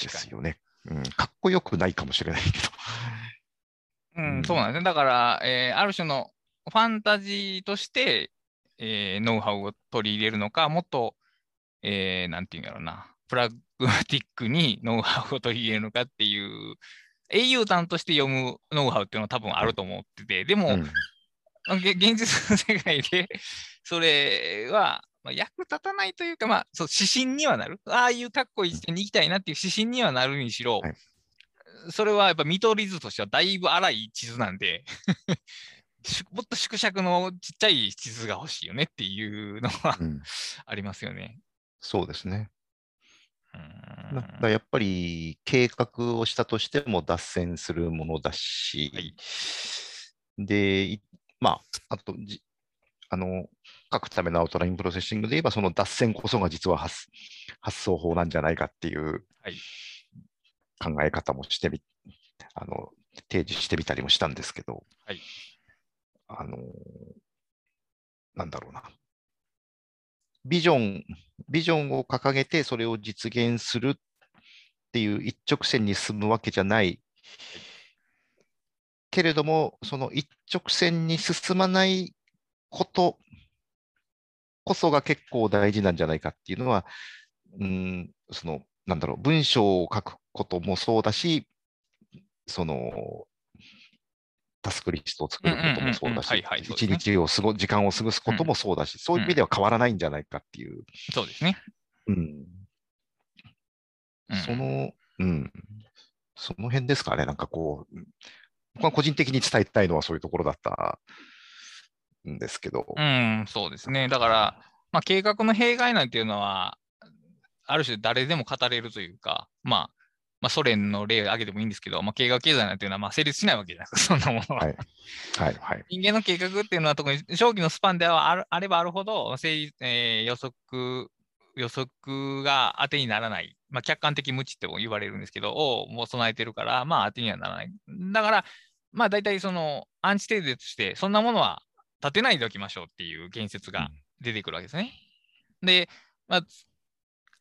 すよね。うん、かっこよくないかもしれないけど。うんうんそうなんですね。だから、えーある種のファンタジーとして、えーノウハウを取り入れるのか、もっと、えーなんていうんやろうな、プラグマティックにノウハウを取り入れるのかっていう、英雄譚として読むノウハウっていうのは多分あると思ってて、でも、うんげ現実の世界で、(laughs) それは、まあ、役立たないというか、まあ、そう指針にはなる。ああいうかっこいい視点に行きたいなっていう指針にはなるにしろ、はいそれはやっぱ見取り図としてはだいぶ荒い地図なんで、(laughs) しもっと縮尺のちっちゃい地図が欲しいよねっていうのはうん (laughs) ありますよね。そうですね。うだんからやっぱり計画をしたとしても脱線するものだし、はい。で、いまあ、あとじ、あの、書くためのアウトラインプロセッシングで言えば、その脱線こそが実は発発想法なんじゃないかっていうはい。考え方もしてみ、あの、提示してみたりもしたんですけど、はい。あの、なんだろうな。ビジョン、ビジョンを掲げてそれを実現するっていう一直線に進むわけじゃない。けれども、その一直線に進まないことこそが結構大事なんじゃないかっていうのは、うん、その、なんだろう、文章を書くこともそうだし、その、タスクリストを作ることもそうだし一ね。日を過ご、時間を過ごすこともそうだし、そういう意味では変わらないんじゃないかっていう、そうですね。うん、うん。その、うん、その辺ですかね、なんかこう、僕は個人的に伝えたいのはそういうところだったんですけど、うん、そうですね。だから、まあ、計画の弊害なんていうのは、ある種誰でも語れるというか、まあ、まあ、ソ連の例を挙げてもいいんですけど、まあ、計画経済なんていうのはまあ成立しないわけじゃないですか、(laughs) そんなものは。はいはい、はい。人間の計画っていうのは特に長期のスパンではあるあればあるほど、えー予測、予測が当てにならない、まあ、客観的無知っても言われるんですけど、をもう備えてるから、まあ当てにはならない。だから、まあ大体そのアンチテーゼとして、そんなものは立てないでおきましょうっていう言説が出てくるわけですね。で、まあ、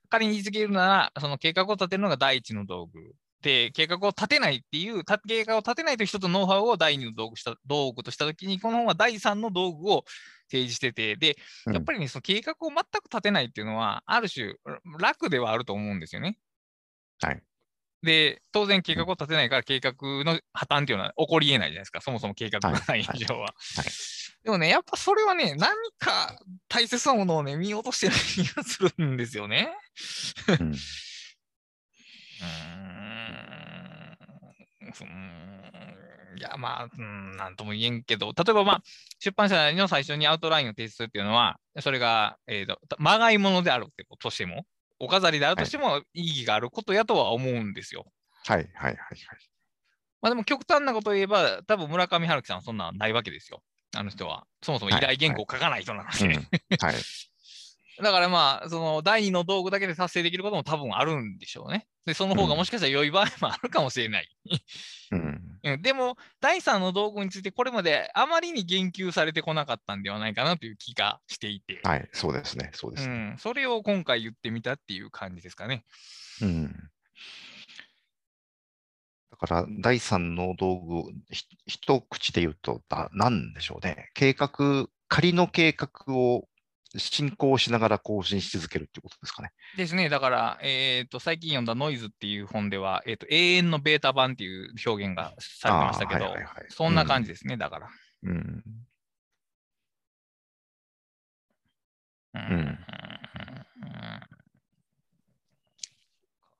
仮に実現するなら、その計画を立てるのが第一の道具。で、計画を立てないっていう、た計画を立てないという一つのノウハウを第二の道具した道具としたときに、この本は第三の道具を提示してて、で、うんやっぱりね、その計画を全く立てないっていうのは、ある種、楽ではあると思うんですよね。はい。で、当然計画を立てないから、計画の破綻っていうのは起こり得ないじゃないですか、そもそも計画がない以上は。はいでもね、やっぱそれはね、何か大切なものをね、見落としてる気がするんですよね。うんうーんうーんいや、まあ、うん、なんとも言えんけど、例えば、まあ、出版社の最初にアウトラインを提出するっていうのは、それが、えーと、まがいものであるってこととしても、お飾りであるとしても意義があることやとは思うんですよ。はい、はい、はい。はいまあでも極端なことを言えば、多分村上春樹さんはそんなのないわけですよ。あの人は。そもそも依頼原稿を書かない人なので。うんはい。(laughs) だからまあ、その第二の道具だけで達成できることも多分あるんでしょうね。で、その方がもしかしたら良い場合もあるかもしれない。うん。うんでも、第三の道具についてこれまであまりに言及されてこなかったんではないかなという気がしていて、はい、そうですね、そうでうすね。ん、それを今回言ってみたっていう感じですかね。うん。だから、第三の道具一口で言うと、だなんでしょうね。計画、仮の計画を進行しながら更新し続けるっていうことですかね。ですね。だから、えっと、最近読んだノイズっていう本では、えっと、永遠のベータ版っていう表現がされてましたけどはいはいはい、そんな感じですね、だから。うん。うん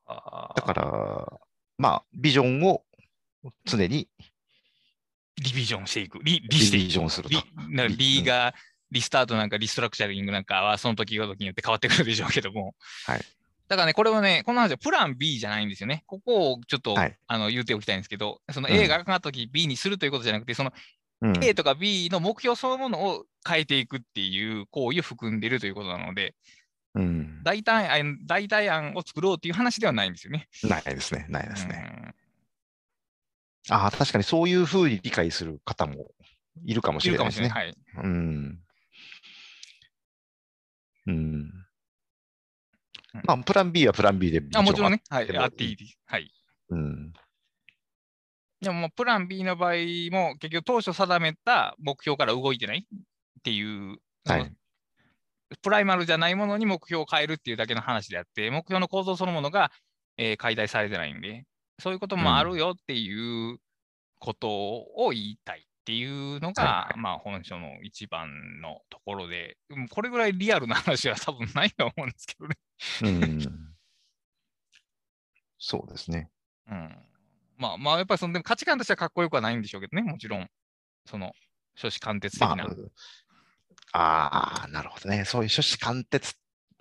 だから、まあ、ビジョンを常にリビジョンしていく。リ、リ。ビジョンするとリ。なリリが、リスタートなんかリストラクチャリングなんかはその時ごとによって変わってくるでしょうけども。はい。だからね、これはね、この話はプラン B じゃないんですよね。ここをちょっと、はいあの言っておきたいんですけど、そのうん A が上がった時 B にするということじゃなくて、そのうん A とか B の目標そのものを変えていくっていう行為を含んでいるということなので、うん、代替案代替案を作ろうっていう話ではないんですよね。ないですね、ないですね。うんああ、確かにそういうふうに理解する方もいるかもしいれないです。ね。はい。うん。うんうん。まあ、プラン B はプラン B で。あもちろんね、はい、あっていいです。はい。うん。でもプラン B の場合も結局当初定めた目標から動いてないっていう、はいプライマルじゃないものに目標を変えるっていうだけの話であって、目標の構造そのものが、えー解体されてないんで、そういうこともあるよっていうことを言いたいっていうのが、はいはいまあ本書の一番のところで、うんこれぐらいリアルな話は多分ないと思うんですけどね。うん。そうですね。うんまあまあ、やっぱりそのでも価値観としてはかっこよくはないんでしょうけどね、もちろん。その、初子貫徹的な。まあ、ああ、なるほどね。そういう諸子貫徹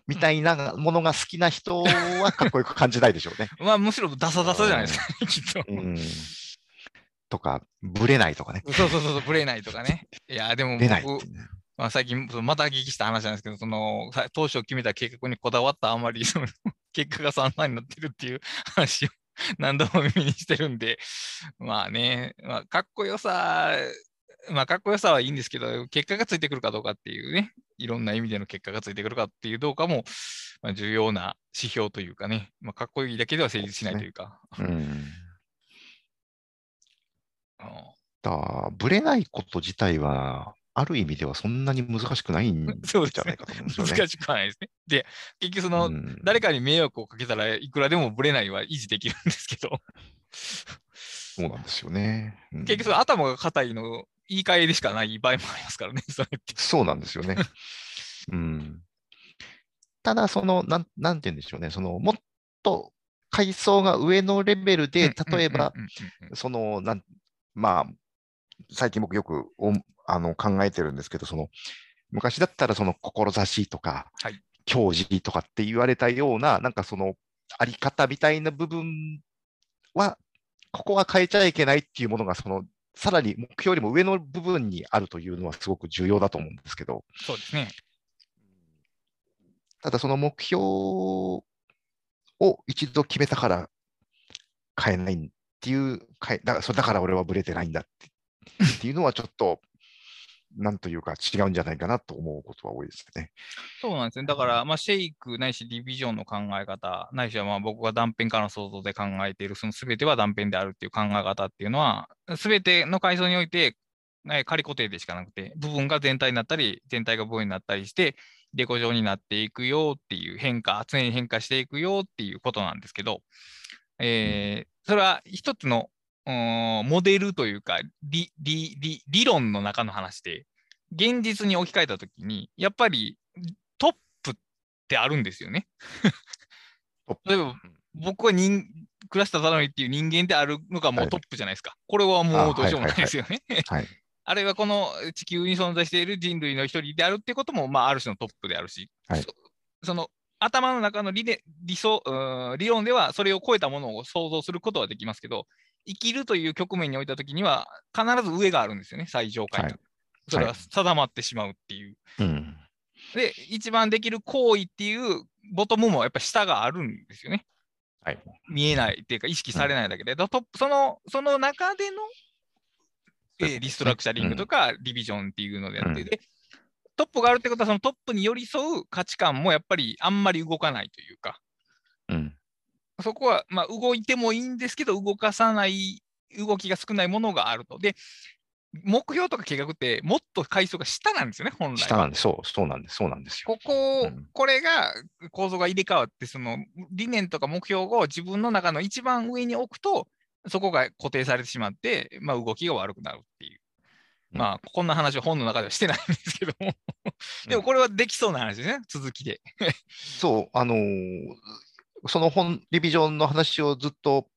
みたいなものが好きな人はかっこよく感じないでしょうね。(laughs) まあ、むしろダサダサじゃないですかね、きっと。うん。とか、ぶれないとかね。そうそうそうそう、ブレないとかね。いや、でも僕。まあ、最近、また聞きした話なんですけど、そのさ当初決めた計画にこだわったあまり、その (laughs) 結果が散々になってるっていう話を何度も耳にしてるんで、まあね、まあ、かっこよさ、まあ、かっこよさはいいんですけど、結果がついてくるかどうかっていうね、いろんな意味での結果がついてくるかっていうどうかも、まあ、重要な指標というかね、まあ、かっこいいだけでは成立しないというか。うん。うんだぶれないこと自体は、ある意味ではそんなに難しくないんじゃないかと思うんですよね。(laughs) 難しくはないですね。で、結局その、うん誰かに迷惑をかけたらいくらでもブレないは維持できるんですけど、そうなんですよね。うん結局その頭が硬いの言い換えでしかない場合もありますからね、(laughs) それって。そうなんですよね。(laughs) うん。ただ、その、なん、なんて言うんでしょうね。その、もっと階層が上のレベルで、例えばその、なん、まあ、最近僕よくおあの考えてるんですけど、その、昔だったらその志とか、はい教示とかって言われたような、なんかその、あり方みたいな部分は、ここは変えちゃいけないっていうものが、その、さらに目標よりも上の部分にあるというのはすごく重要だと思うんですけど、そうですね。ただその目標を一度決めたから変えないっていう、だからそれだから俺はブレてないんだってっていうのはちょっと、なんというか違うんじゃないかなと思うことは多いですね。そうなんですね。だから、まあ、シェイクないしディビジョンの考え方、ないしはまあ僕が断片からの想像で考えている、その全ては断片であるっていう考え方っていうのは、全ての階層において、ね仮固定でしかなくて、部分が全体になったり、全体が部分になったりして、デコ状になっていくよっていう変化、常に変化していくよっていうことなんですけど、えーそれは一つのうーんモデルというか理理理、理論の中の話で、現実に置き換えたときに、やっぱりトップってあるんですよね。例えば僕は人、倉下忠則っていう人間であるのがもうトップじゃないですか。これはもうどうしようもないですよね。はい。(laughs) あるいはこの地球に存在している人類の一人であるっていうことも、まあ、ある種のトップであるし、はいそその頭の中の理で理想理論ではそれを超えたものを想像することはできますけど、生きるという局面においたときには、必ず上があるんですよね、最上階が。はいそれは定まってしまうっていう。うん。で、一番できる行為っていうボトムもやっぱり下があるんですよね。はい。見えないっていうか、意識されないだけで、だトップそのその中での、えーリストラクチャリングとかリビジョンっていうのでやって、うんでトップがあるってことは、そのトップに寄り添う価値観もやっぱりあんまり動かないというか、うん。そこは、まあ、動いてもいいんですけど、動かさない、動きが少ないものがあると。で、目標とか計画って、もっと階層が下なんですよね、本来は。下なんです。そう、そうなんです。そうなんですよ。ここ、うんこれが構造が入れ替わって、その理念とか目標を自分の中の一番上に置くと、そこが固定されてしまって、まあ、動きが悪くなるっていう。うんまあ、こんな話は本の中ではしてないんですけども。でもこれはできそうな話ですね、続きで。そう、あのーその本、リビジョンの話をずっと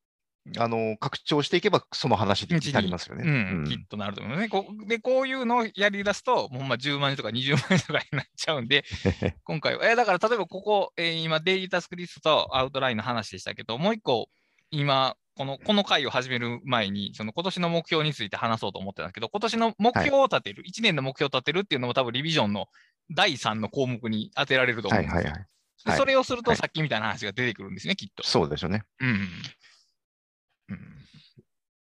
あの拡張していけば、その話になりますよね。うん、きっとなると思いますね。こで、こういうのをやり出すと、もうまあ10万円とか20万円とかになっちゃうんで、(laughs) 今回は、えー、だから例えばここ、えー、今、デイリータスクリストとアウトラインの話でしたけど、もう一個、今、このこの回を始める前に、その今年の目標について話そうと思ってたんですけど、今年の目標を立てる、はい、1年の目標を立てるっていうのも多分リビジョンの第3の項目に当てられると思うんですよ。はいはいはい、それをするとさっきみたいな話が出てくるんですね、きっと。そうですよね。うん。うん、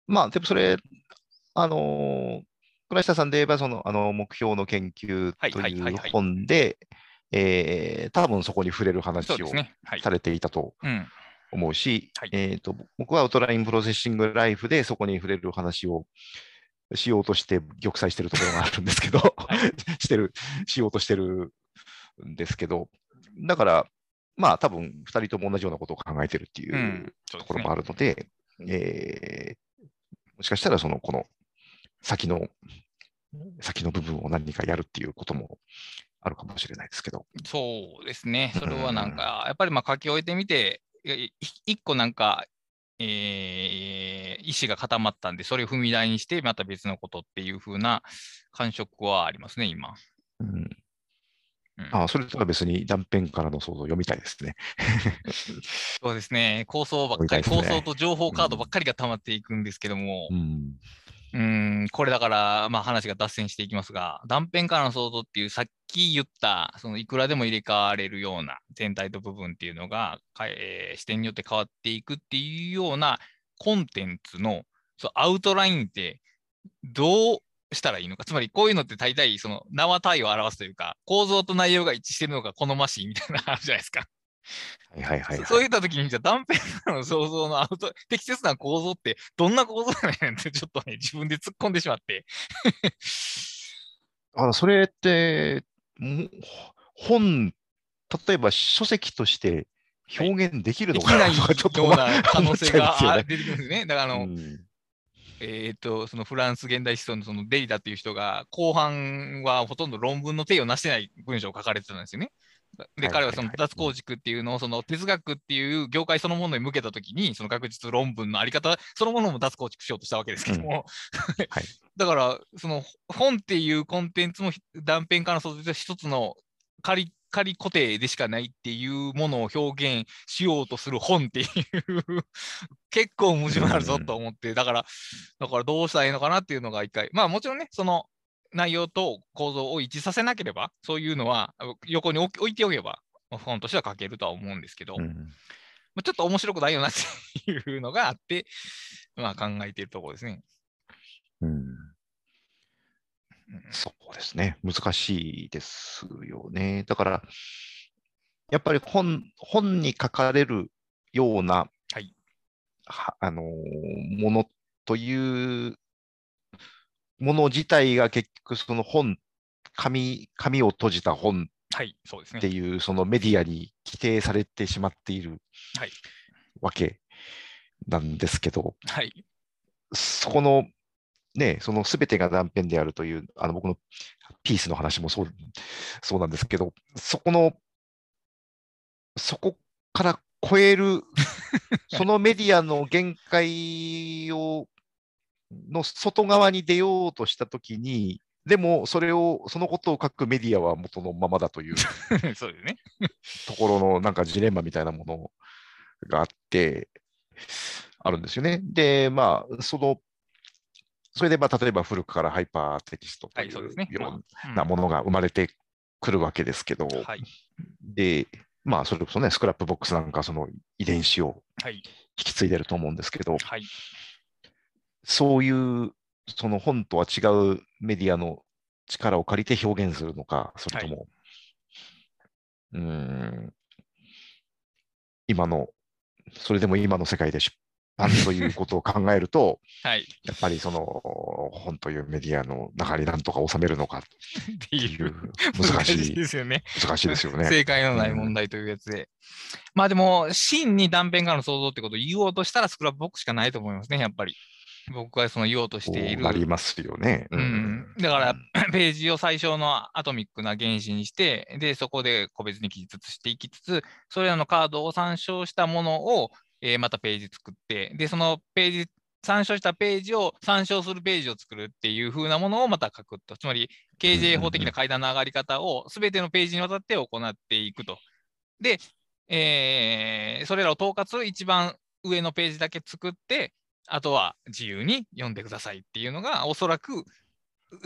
まあ、でもそれ、あのー、倉下さんで言えば、その、あの、目標の研究という本で、えー、多分そこに触れる話をされていたと思うし、はい、えーと、僕はアウトラインプロセッシングライフでそこに触れる話をしようとして玉砕してるところがあるんですけど、はい、(laughs) してる、しようとしてるんですけど、だから、まあ多分2人とも同じようなことを考えてるっていうところもあるので、うん、でね、えー、もしかしたらその、この先の、先の部分を何かやるっていうこともあるかもしれないですけど。そうですね。それはなんか、やっぱりまあ書き終えてみて、一個なんか、えー、意思が固まったんで、それを踏み台にして、また別のことっていう風な感触はありますね、今。うんああ、それとは別に断片からの想像を読みたいですね。そうですね。構想ばっかり、ね、構想と情報カードばっかりが溜まっていくんですけども、うん、うん、これだから、まあ話が脱線していきますが、断片からの想像っていうさっき言った、そのいくらでも入れ替われるような全体と部分っていうのが、えー、視点によって変わっていくっていうようなコンテンツのそアウトラインってどうしたらいいのか。つまりこういうのって大体その縄体を表すというか、構造と内容が一致してるのが好ましいみたいなの (laughs) あるじゃないですか。はいはいはい、はい、そういったときに、じゃあ断片の想像のアウト、(laughs) 適切な構造ってどんな構造やねんってちょっとね、自分で突っ込んでしまって (laughs) あそれって、本、例えば書籍として表現できるのかな、はい、とか、ちょっとような可能性が出てくるんですね。だからあの、うん、えっ、ー、と、そのフランス現代思想のそのデリダっていう人が、後半はほとんど論文の定をなしてない文章を書かれてたんですよね。で、彼はその脱構築っていうのを、その哲学っていう業界そのものに向けたときに、その学術論文のあり方そのものも脱構築しようとしたわけですけども、うん。(laughs) はい、だから、その本っていうコンテンツも断片からの一つの仮仮固定でしかないっていうものを表現しようとする本っていう結構矛盾あるぞと思って、だから、だからどうしたらいいのかなっていうのが一回、まあもちろんね、その内容と構造を一致させなければ、そういうのは横に置いておけば、本としては書けるとは思うんですけど、うん、ちょっと面白くないよなっていうのがあって、まあ、考えているところですね。うん、そうですね。難しいですよね。だから、やっぱり本本に書かれるような、はい、あのものというもの自体が結局その本、紙紙を閉じた本っていう、そのメディアに規定されてしまっているわけなんですけど、はい、そこのね、そのすべてが断片であるという、あの僕のピースの話もそうそうなんですけど、そこの、そこから超える、(laughs) そのメディアの限界をの外側に出ようとしたときに、でもそれを、そのことを書くメディアは元のままだという (laughs) そうですねところのなんかジレンマみたいなものがあって、あるんですよね。で、まあ、その、それでまあ例えば古くからハイパーテキストというようなものが生まれてくるわけですけど、はい、で、まあ、それこそね、 Scrapbox なんかその遺伝子を引き継いでると思うんですけど、はい、そういうその本とは違うメディアの力を借りて表現するのか、それとも、はい、うん今の、それでも今の世界で出版ということを考えると、(laughs) はい、やっぱりその本というメディアの中に何とか収めるのかっていう (laughs) 難しいですよね。難しいですよね。正解のない問題というやつで。うん、まあでも、真に断片からの想像ってことを言おうとしたらスクラップボックスしかないと思いますね、やっぱり。僕はその言おうとしている。なりますよね。うん。だから、ページを最小のアトミックな原子にして、で、そこで個別に記述していきつつ、それらのカードを参照したものを、えーまたページ作って、で、そのページ、参照したページを参照するページを作るっていう風なものをまた書くと。つまり、KJ 法的な階段の上がり方をすべてのページにわたって行っていくと。で、えーそれらを統括する一番上のページだけ作って、あとは自由に読んでくださいっていうのが、おそらく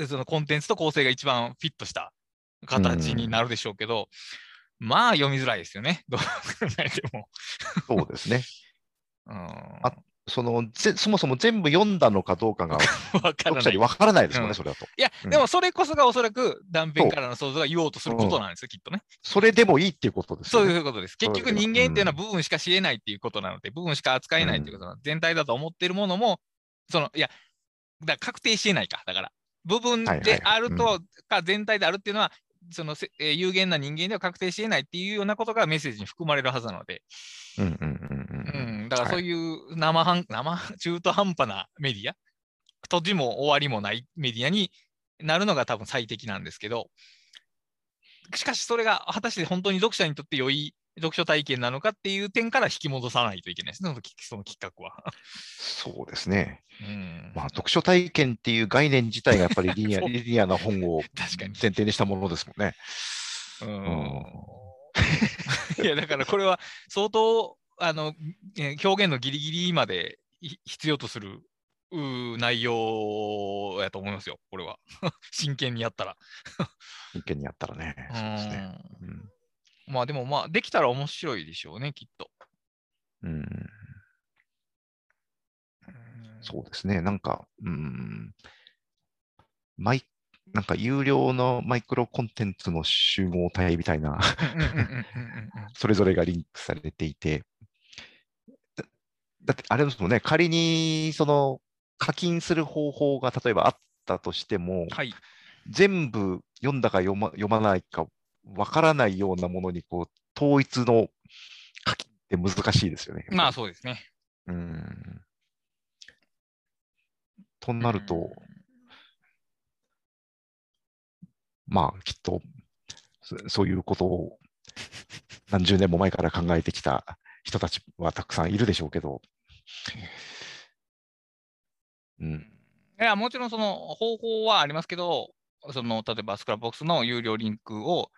そのコンテンツと構成が一番フィットした形になるでしょうけど、まあ読みづらいですよね。(laughs) どう考えても。そうですね。うん、あそのぜそもそも全部読んだのかどうかが (laughs) わから読ない。者に分からないですよね、うんそれだと。いや、うんでもそれこそがおそらく断片からの想像が言おうとすることなんですよ、きっとね。それでもいいっていうことですそう。いうことです。結局人間っていうのは部分しか知れないっていうことなので、部分しか扱えないっていうことなので、全体だと思っているものも、その、いや、だから確定しえないか。だから、部分はいはいであるうとか全体であるっていうのは、そのせえー有限な人間では確定しえないっていうようなことがメッセージに含まれるはずなので、うんうんうんうんうん、だからそういう生半、生、(laughs) 中途半端なメディア、閉じも終わりもないメディアになるのが多分最適なんですけど、しかしそれが果たして本当に読者にとって良い読書体験なのかっていう点から引き戻さないといけないですね、そのきその企画は。そうですね。(laughs) うんまあ、読書体験っていう概念自体がやっぱりリニア (laughs) リニアな本を (laughs) 確かに。前提にしたものですもんね。うんいや、だからこれは相当、あの、えー表現のギリギリまでい必要とする内容やと思いますよ、これは。真剣にやったら。真剣にやったらね。そうですね。うんうんまあでもまあ、できたら面白いでしょうね、きっと。うん。そうですね。なんか、うん、マイなんか有料のマイクロコンテンツの集合体みたいな、それぞれがリンクされていて、だだってあれですもんね、仮にその課金する方法が例えばあったとしても、はい。全部読んだか読ま読まないかわからないようなものにこう統一の課金って難しいですよね。まあそうですね。うんとなると、うんまあきっとそそういうことを何十年も前から考えてきた人たちはたくさんいるでしょうけど、うん、いや、もちろんその方法はありますけど、その例えば Scrapbox の有料リンクを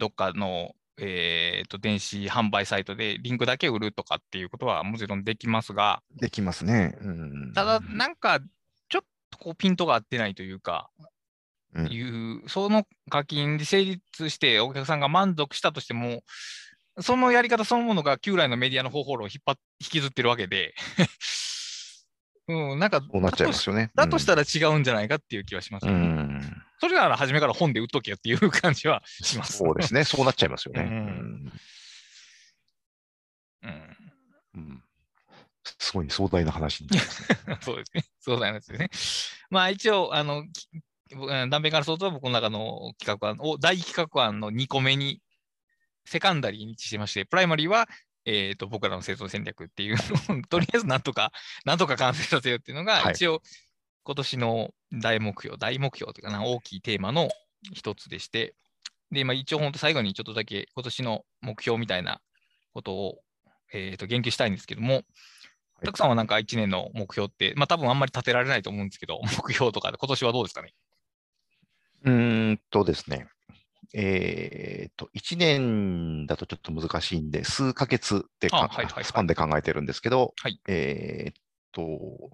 どっかの、えーと電子販売サイトでリンクだけ売るとかっていうことはもちろんできますが、できますね。うん、ただ、なんかちょっとこうピントが合ってないというか、うん。いう、その課金で成立してお客さんが満足したとしても、そのやり方そのものが旧来のメディアの方法論を引っ張っ引きずってるわけで、(laughs) うん、なんか、なっちゃいますよね。だとしたら違うんじゃないかっていう気はしますね、ん、それなら初めから本で売っとけよっていう感じはします。そうですね。そうなっちゃいますよね。うんうんすごい壮大な話になりますね。(laughs) そうですね。そうなんですよね。まあ一応、あの、断片から相当は僕の中の企画案を大企画案の2個目に、セカンダリーに位置してまして、プライマリーは、えー、と僕らの生存戦略っていうのを、とりあえずなんとか、なんとか完成させようっていうのが、はい一応、今年の大目標、大目標というかな、大きいテーマの一つでして、で、まあ、一応本当最後にちょっとだけ今年の目標みたいなことを、えー、と言及したいんですけども、い。たくさんはなんか1年の目標って、まあ多分あんまり立てられないと思うんですけど、(laughs) 目標とかで今年はどうですかね？うーんとですね、えー、と、1年だとちょっと難しいんで、数ヶ月でかあはいはいはい。スパンで考えてるんですけど、はい。えーっと、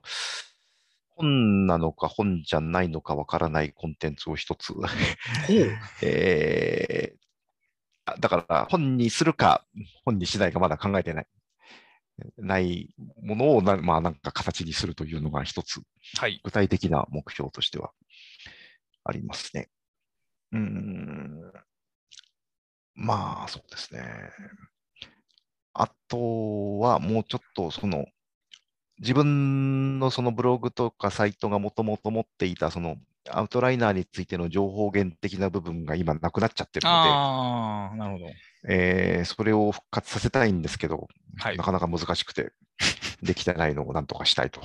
本なのか本じゃないのかわからないコンテンツを一つ、(laughs) えーあだから本にするか本にしないかまだ考えてない。ないものをな、まあ、なんか形にするというのが一つはい。具体的な目標としてはありますね。うーん。まあ、そうですね。あとは、もうちょっと、その、自分のそのブログとかサイトがもともと持っていた、その、アウトライナーについての情報源的な部分が今なくなっちゃってるのああ、なるほど。で、えーそれを復活させたいんですけど、はいな。かなか難しくて、(laughs) できてないのをなんとかしたいと。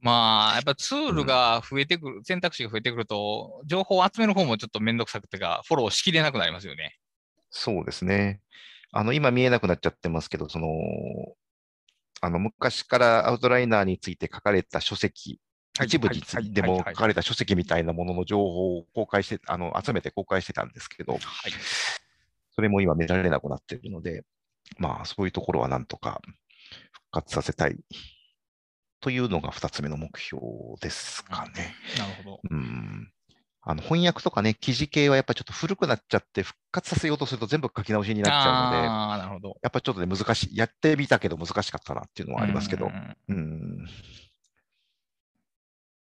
まあ、やっぱツールが増えてくる、選択肢が増えてくると、情報を集める方もちょっとめんどくさくてか、フォローしきれなくなりますよね。そうですね。あの、今見えなくなっちゃってますけど、その、あの、昔からアウトライナーについて書かれた書籍、はい一部につはいいても書かれた書籍みたいなものの情報を公開して、あの、集めて公開してたんですけど、はい。それも今見られなくなっているので、まあ、そういうところはなんとか復活させたいというのが2つ目の目標ですかね。なるほど。うん。あの翻訳とかね、記事系はやっぱちょっと古くなっちゃって、復活させようとすると全部書き直しになっちゃうので、ああ、なるほど。やっぱちょっとね、難しい。やってみたけど難しかったなっていうのはありますけどう。んうん。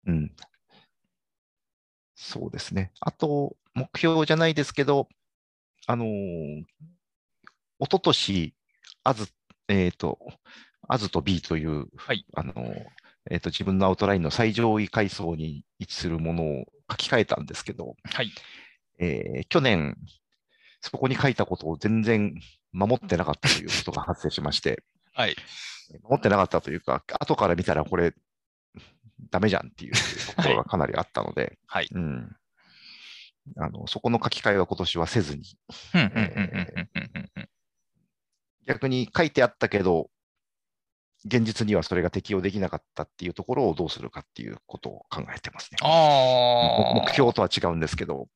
うん。そうですね。あと、目標じゃないですけど、あのー、一昨年アズ、えっ、と、アズと B という、はいあのー、えっ、と、自分のアウトラインの最上位階層に位置するものを書き換えたんですけど、はい。えー去年、そこに書いたことを全然守ってなかったということが発生しまして、(laughs) はい。守ってなかったというか、後から見たらこれ、ダメじゃんっていうところがかなりあったので、(laughs) はい。うん、あのそこの書き換えは今年はせずに、うんうんうんうんうんうんうん逆に書いてあったけど、現実にはそれが適用できなかったっていうところをどうするかっていうことを考えてますね。ああ。目標とは違うんですけど、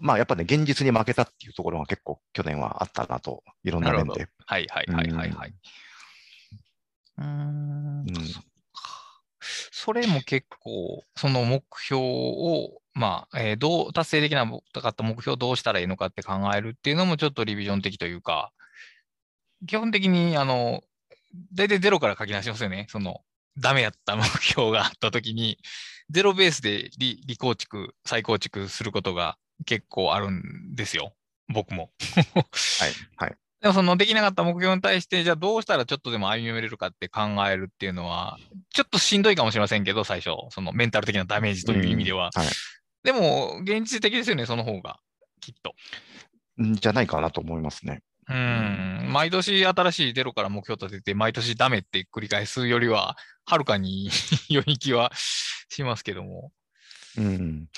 まあやっぱね、現実に負けたっていうところが結構去年はあったなと、いろんな面で。はいはいはいはいはい。ううんそれも結構、その目標を、まあ、えーどう達成できなかった目標をどうしたらいいのかって考えるっていうのもちょっとリビジョン的というか、基本的に、あの、大体ゼロから書き出しますよね。その、ダメやった目標があったときに、ゼロベースでリリ構築、再構築することが結構あるんですよ。僕も。はい、はい。でもそのできなかった目標に対して、じゃあどうしたらちょっとでも歩み寄れるかって考えるっていうのは、ちょっとしんどいかもしれませんけど、最初、そのメンタル的なダメージという意味では。うんはいでも、現実的ですよね、その方が、きっと。んじゃないかなと思いますね。うん、毎年新しいゼロから目標立てて、毎年ダメって繰り返すよりは、はるかに (laughs) 良い気はしますけども。うん。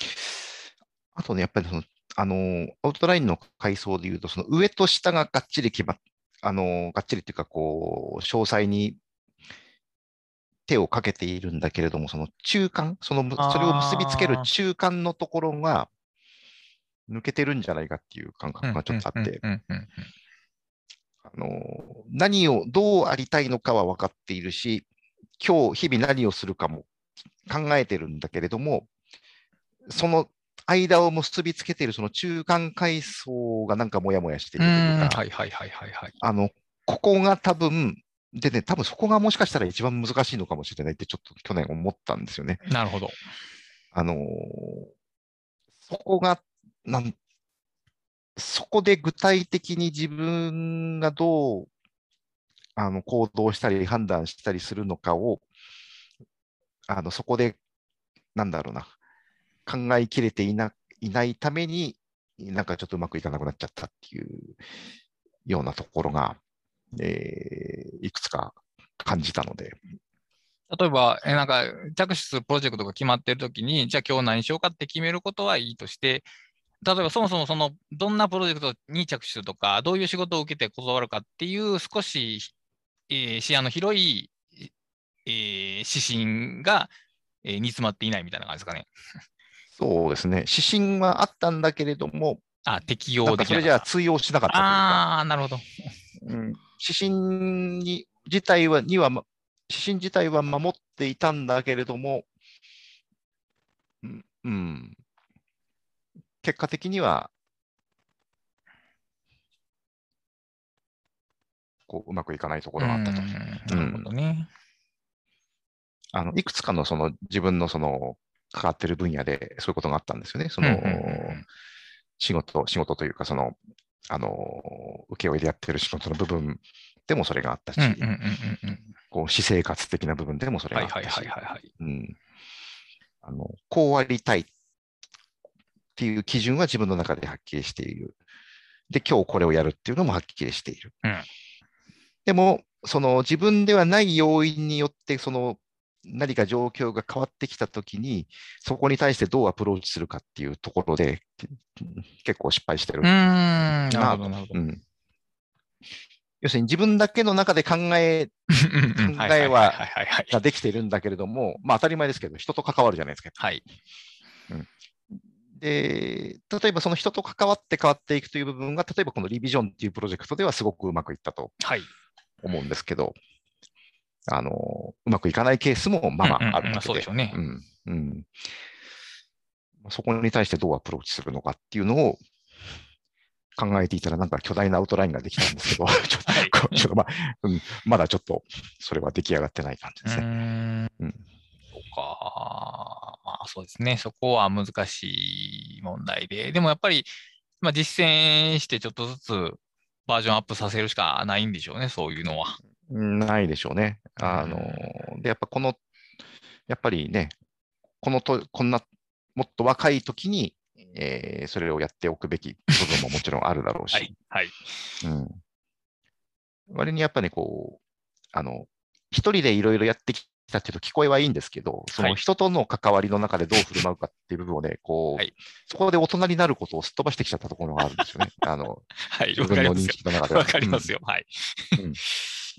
あとね、やっぱりその、あの、アウトラインの階層でいうと、その上と下ががっちり決まっ、あの、がっちりっていうか、こう、詳細に手をかけているんだけれども、その中間、そのむ、それを結びつける中間のところが抜けてるんじゃないかっていう感覚がちょっとあって、うんうんうんうんあの、何を、どうありたいのかは分かっているし、今日、日々何をするかも考えてるんだけれども、その間を結びつけているその中間階層がなんかモヤモヤしているといううんか、はいはいはいはいはい。あの、ここが多分、でね、多分そこがもしかしたら一番難しいのかもしれないってちょっと去年思ったんですよね。なるほど。あのーそこが、なん、そこで具体的に自分がどう、あの、行動したり判断したりするのかを、あの、そこで、なんだろうな、考えきれていな、いないために、なんかちょっとうまくいかなくなっちゃったっていうようなところが、えーいくつか感じたので、例えば、えなんか、着手するプロジェクトが決まっているときに、じゃあ今日何しようかって決めることはいいとして、例えばそもそもその、どんなプロジェクトに着手とか、どういう仕事を受けて断るかっていう少し、えー視野の広い、えー指針が、えー煮詰まっていないみたいな感じですかね。そうですね、指針はあったんだけれども、あ、適用できかそれじゃ。通用しなかったああー、なるほど。うん指針に自体はには、ま指針自体は守っていたんだけれども、うんうん、結果的にはこううまくいかないところがあったと。うんなるほどね。あのいくつかのその自分のその関わってる分野でそういうことがあったんですよね。そのうんうんうんうん仕事、仕事というか、その、あの、請負でやってる仕事の部分でもそれがあったし、こう私生活的な部分でもそれがはいあったし、はいはいはいはい。うんあのこうありたいっていう基準は自分の中ではっきりしている。で、今日これをやるっていうのもはっきりしている。うんでも、その自分ではない要因によって、その何か状況が変わってきたときに、そこに対してどうアプローチするかっていうところで、結構失敗してる。なるほど、となるほど。うん要するに自分だけの中で考えうんうん考えはができているんだけれども、まあ当たり前ですけど、人と関わるじゃないですか。はい。で、例えばその人と関わって変わっていくという部分が、例えばこのリビジョンっていうプロジェクトではすごくうまくいったとはい。思うんですけど、あの、うまくいかないケースもまあまあああるわけでそうでしょうね。うんうんそこに対してどうアプローチするのかっていうのを考えていたら、なんか巨大なアウトラインができたんですけど、(laughs) ちょっとはいちょっとまあ、うんまだちょっとそれは出来上がってない感じうですね。うんか。まあそうですね。そこは難しい問題で。でもやっぱり、まあ実践してちょっとずつバージョンアップさせるしかないんでしょうね、そういうのは。うんないでしょうね。あの、で、やっぱこの、やっぱりね、このと、こんな、もっと若い時に、えーそれをやっておくべき部分ももちろんあるだろうし、(laughs) はい。はい。うん。割にやっぱね、こう、あの、一人でいろいろやってきたっていうと聞こえはいいんですけど、そはいの人との関わりの中でどう振る舞うかっていう部分をね、こう、はいそこで大人になることをすっ飛ばしてきちゃったところがあるんですよね。(laughs) あの、はい。自分の認識。の中では。わかりますよ。はい。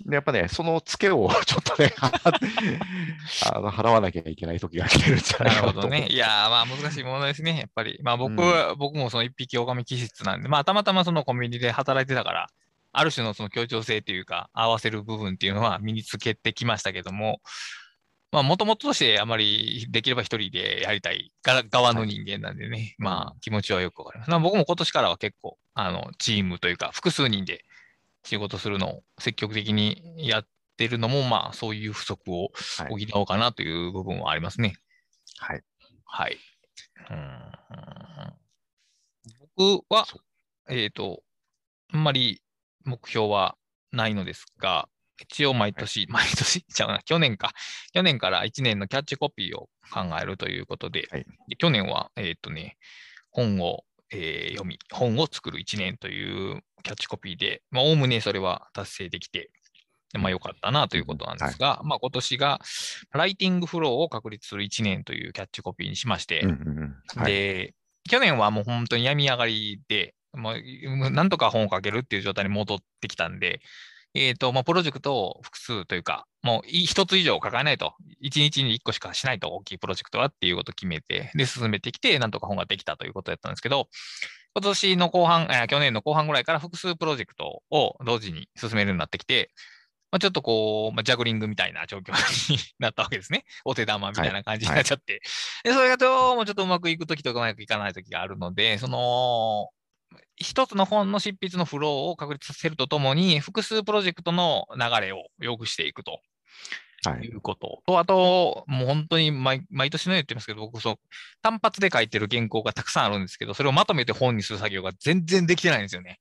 でやっぱね、そのツケをちょっとね、(laughs) あの払わなきゃいけない時が来てるんじゃなないるかなと。ほどね。いやー、まあ難しいものですね。やっぱり。まあ僕は、僕もその一匹狼気質なんで、まあたまたまそのコンビニで働いてたから、ある種のその協調性というか、合わせる部分っていうのは身につけてきましたけども、まあもともととしてあまりできれば一人でやりたいが側の人間なんでね、まあ気持ちはよくわかります。まあ僕も今年からは結構、あの、チームというか複数人で仕事するのを積極的にやってるのも、まあそういう不足をはい。補おうかなという部分はありますね。はい。はい。うーん僕はそ、えっ、と、あんまり目標はないのですが、一応毎年、毎年 (laughs) ちゃうな、去年か。去年から1年のキャッチコピーを考えるということで、はい。で去年は、えっ、とね、本を、えー読み、本を作る1年というキャッチコピーで、まあ、おおむねそれは達成できて、でまあ、よかったなということなんですが、まあ、今年が、ライティングフローを確立する1年というキャッチコピーにしまして、うんうんうん。はい。で、去年はもう本当に病み上がりで、なんとか本を書けるっていう状態に戻ってきたんで、えっ、と、まあ、プロジェクトを複数というか、もうい一つ以上抱えないと、一日に一個しかしないと、大きいプロジェクトはっていうことを決めて、で、進めてきて、なんとか本ができたということだったんですけど、今年の後半、えー去年の後半ぐらいから複数プロジェクトを同時に進めるようになってきて、まあ、ちょっとこう、まあ、ジャグリングみたいな状況になったわけですね。(laughs) お手玉みたいな感じになっちゃって。で、それがどうもちょっとうまくいくときとうまくいかないときがあるので、その、一つの本の執筆のフローを確立させるとともに、複数プロジェクトの流れを良くしていくとはいい。うことと、あと、もう本当に毎毎年のように言ってますけど、僕、そう、単発で書いてる原稿がたくさんあるんですけど、それをまとめて本にする作業が全然できてないんですよね。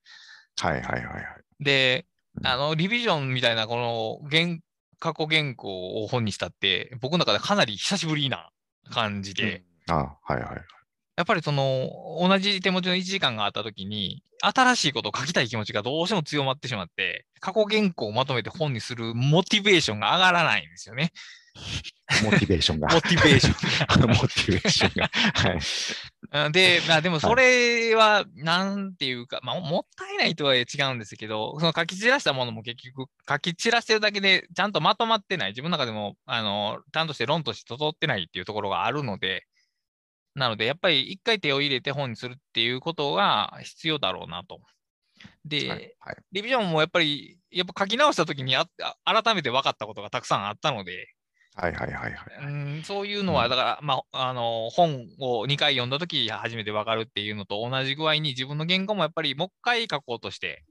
はいはいはいはい。で、うんあの、リビジョンみたいな、この原、過去原稿を本にしたって、僕の中でかなり久しぶりな感じで、あはいはい。やっぱりその、同じ手持ちの1時間があったときに、新しいことを書きたい気持ちがどうしても強まってしまって、過去原稿をまとめて本にするモチベーションが上がらないんですよね。モチベーションが。モチベーション (laughs) モチベーションが。はい。が。で、まあでもそれは、なんていうか、まあもったいないとは違うんですけど、その書き散らしたものも結局、書き散らしてるだけでちゃんとまとまってない、自分の中でも、あの、ちゃんとして論として整ってないっていうところがあるので、なので、やっぱり一回手を入れて本にするっていうことが必要だろうなと。で、はいはいリビジョンもやっぱり、やっぱ書き直したときにああ改めて分かったことがたくさんあったので、はいはいはいはい。うんそういうのは、うんだから、まあ、あの、本を2回読んだとき初めて分かるっていうのと同じ具合に自分の原稿もやっぱりもう一回書こうとして、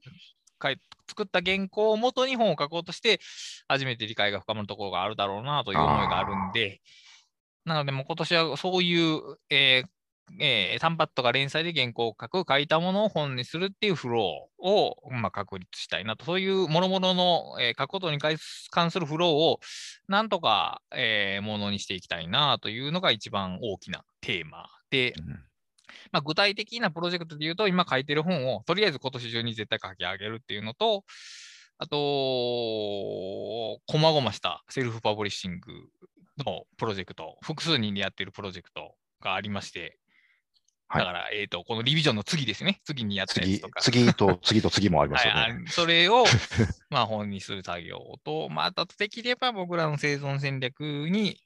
作った原稿を元に本を書こうとして、初めて理解が深まるところがあるだろうなという思いがあるんで、なので、もう今年はそういう、えーえー単発とか連載で原稿を書く、書いたものを本にするっていうフローを、まあ、確立したいなと、そういう諸々の、えー書くことに関するフローをなんとか、えーものにしていきたいなというのが一番大きなテーマで、うん。まあ、具体的なプロジェクトで言うと、今書いてる本をとりあえず今年中に絶対書き上げるっていうのと、あと、こまごましたセルフパブリッシングのプロジェクト、複数人でやってるプロジェクトがありまして、はいだから、えっ、と、このリビジョンの次ですね。次にやったやつ次とか。、次と次と次もありますよはい、それを、(laughs) まあ、本にする作業と、まあ、あとできれば僕らの生存戦略に、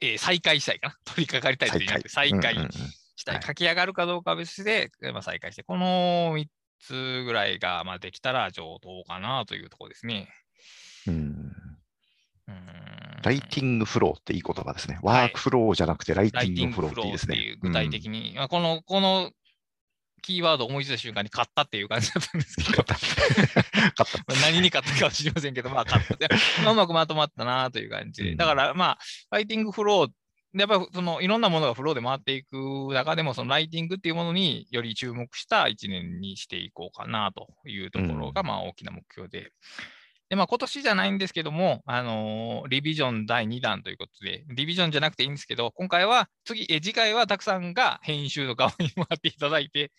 えー再開したいかな。(laughs) 取り掛かりたいというなくて、再開うんうんうんしたい。はい書き上がるかどうかは別で、まあ、再開して、この3つぐらいが、まあ、できたら上等かなというところですね。うんライティングフローっていい言葉ですね。はいワークフローじゃなくてライティングフローっていいですね。具体的に、まあ、この、このキーワードを思いついた瞬間に買ったっていう感じだったんですけど、(laughs) 何に買ったかは知りませんけど、まあ買った。(laughs) まあうまくまとまったなという感じで。うんだからまあ、ライティングフロー、やっぱりそのいろんなものがフローで回っていく中でも、そのライティングっていうものにより注目した一年にしていこうかなというところが、まあ大きな目標で。で、まあ今年じゃないんですけども、あのーリビジョン第2弾ということで、リビジョンじゃなくていいんですけど、今回は、次、え次回はたくさんが編集の側に (laughs) 回っていただいて、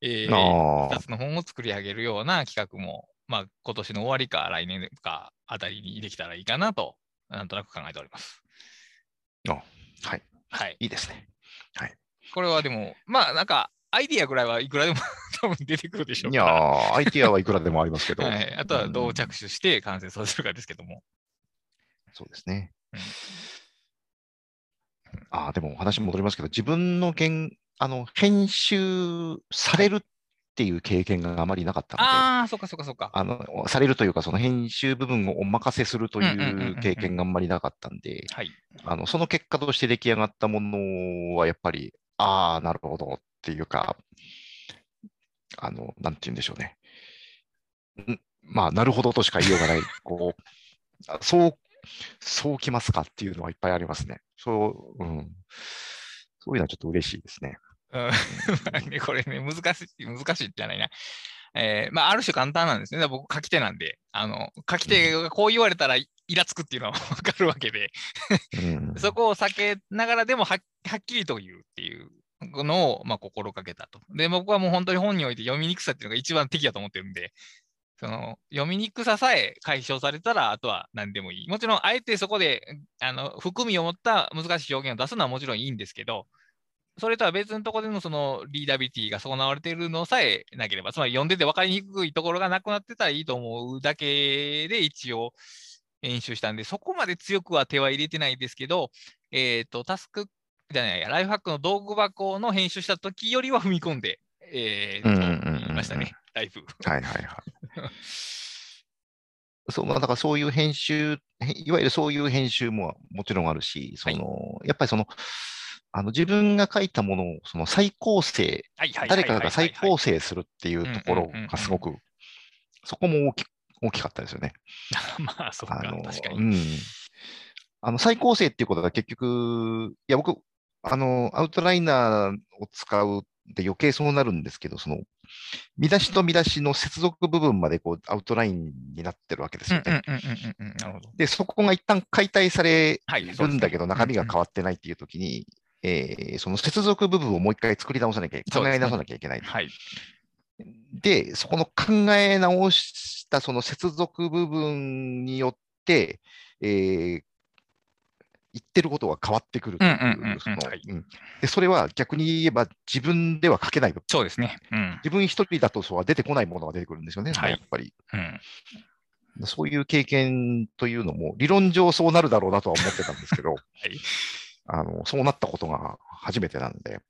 えーあ2つの本を作り上げるような企画も、まあ、今年の終わりか来年かあたりにできたらいいかなと、なんとなく考えております。あはい。はい。いいですね。これはでも、まあ、なんか、アイディアぐらいはいくらでも (laughs) 多分出てくるでしょういやアイディアはいくらでもありますけど。はい、あとはどううん着手して完成させるかですけども。そうですねうん。ああ、でもお話戻りますけど、自分の原あの編集されるっていう経験があまりなかったので、ああ、そっかそっかそっか。あのされるというか、その編集部分をお任せするとうんうんうんうんうんいう経験があんまりなかったんで、はい。あのその結果として出来上がったものはやっぱり、ああ、なるほどっていうか、あの、なんて言うんでしょうね。んまあ、なるほどとしか言いようがない、(laughs) こう、あそう、そうきますかっていうのはいっぱいありますね。そう、うん。そういうのはちょっと嬉しいですね。うん (laughs) これね、難しい、難しいじゃないな。えーまあ、ある種簡単なんですね。僕、書き手なんで、あの、書き手がこう言われたらイラつくっていうのはわかるわけで、うん、(laughs) そこを避けながらでもははっきりと言うっていうのを、まあ、心がけたと。で、僕はもう本当に本において読みにくさっていうのが一番敵だと思ってるんで、その読みにくささえ解消されたら、あとは何でもいい。もちろん、あえてそこであの含みを持った難しい表現を出すのはもちろんいいんですけど、それとは別のところでのそのリーダビリティが損なわれているのさえなければ、つまり読んでて分かりにくいところがなくなってたらいいと思うだけで一応編集したんで、そこまで強くは手は入れてないですけど、えっ、と、タスクじゃないや、ライフハックの道具箱の編集した時よりは踏み込んで、えー、うんうんうんましたね、だいぶ。はいはいはい。そう、まあ、だからそういう編集、へいわゆるそういう編集ももちろんあるし、その、やっぱりその、あの自分が書いたものをその再構成、はいはいはいはいはい誰かが再構成するっていうところがすごく、そこも大き大きかったですよね。(laughs) まあ、そうか、あの確かに。うん。あの再構成っていうことは結局、いや、僕、あの、アウトライナーを使うって余計そうなるんですけど、その、見出しと見出しの接続部分までこうアウトラインになってるわけですよね。で、そこが一旦解体されるんだけど、中身が変わってないっていうときに、えーその接続部分をもう一回作り直さなきゃ、考え直さなきゃいけない。はい。で、そこの考え直したその接続部分によって、えー言ってることが変わってくるでそれは逆に言えば自分では書けない。そうですね。うん。自分一人だとそうは出てこないものが出てくるんですよね、はいやっぱり。うん。そういう経験というのも、理論上そうなるだろうなとは思ってたんですけど、(laughs) いあのそうなったことが初めてなんで、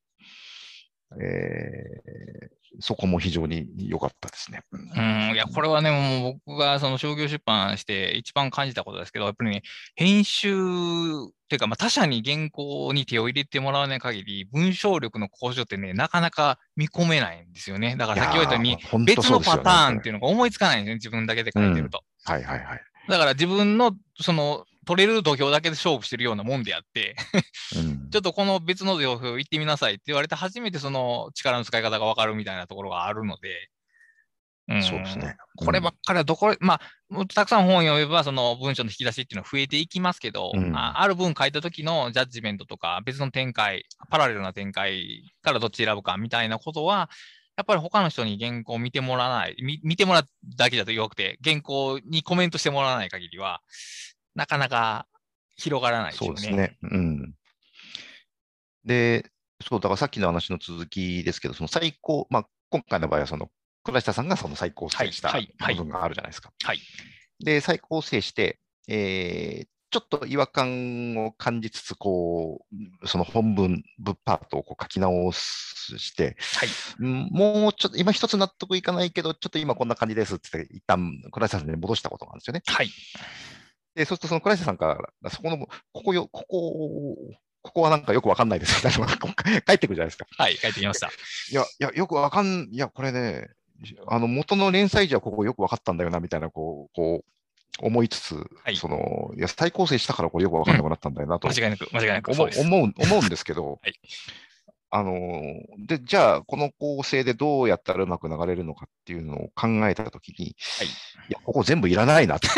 えーそこも非常に良かったですね。うん、いや、これはね、もう僕がその商業出版して一番感じたことですけど、やっぱりね、編集っていうか、まあ、他社に原稿に手を入れてもらわない限り、文章力の向上ってね、なかなか見込めないんですよね。だから先ほど言ったようにいやー、本当別のパターンっていうのが思いつかないんですね、自分だけで書いてると。はいはいはい。だから自分の、その、取れる土俵だけで勝負してるようなもんであって、うん。(laughs) ちょっとこの別の土俵行ってみなさいって言われて、初めてその力の使い方がわかるみたいなところがあるので、ん。そうですね。こればっかりはどこ、まあ、たくさん本を読めば、その文章の引き出しっていうのは増えていきますけど、うん。あある文書いた時のジャッジメントとか、別の展開、パラレルな展開からどっち選ぶかみたいなことは、やっぱり他の人に原稿を見てもらわない、見見てもらうだけだとよくて、原稿にコメントしてもらわない限りは、なかなか広がらないですよね。そうですね。うん。で、そう、だからさっきの話の続きですけど、その最高、まあ、今回の場合は、その、倉下さんがその最高成したはいはい部分があるじゃないですか。はい。で、最高成して、えーちょっと違和感を感じつつ、こう、その本文、部パートをこう書き直して、はい。うんもうちょっと、今一つ納得いかないけど、ちょっと今こんな感じですって言って、一旦倉下さんに戻したことがあるんですよね。はい。で、そうするとその倉下さんから、そこの、ここよ、ここ、ここはなんかよくわかんないです帰 (laughs) ってくるじゃないですか。はい。帰ってきました。いや、いや、よくわかん、いや、これね、あの、元の連載時はここよくわかったんだよな、みたいな、こう、こう、思いつつ、はいその、いや、再構成したからこれよくわかんなくなったんだよなと、間違いなく、間違いなく。思そう。思う、思うんですけど、はいあの、で、じゃあ、この構成でどうやったらうまく流れるのかっていうのを考えたときに、はいいや、ここ全部いらないなっていう、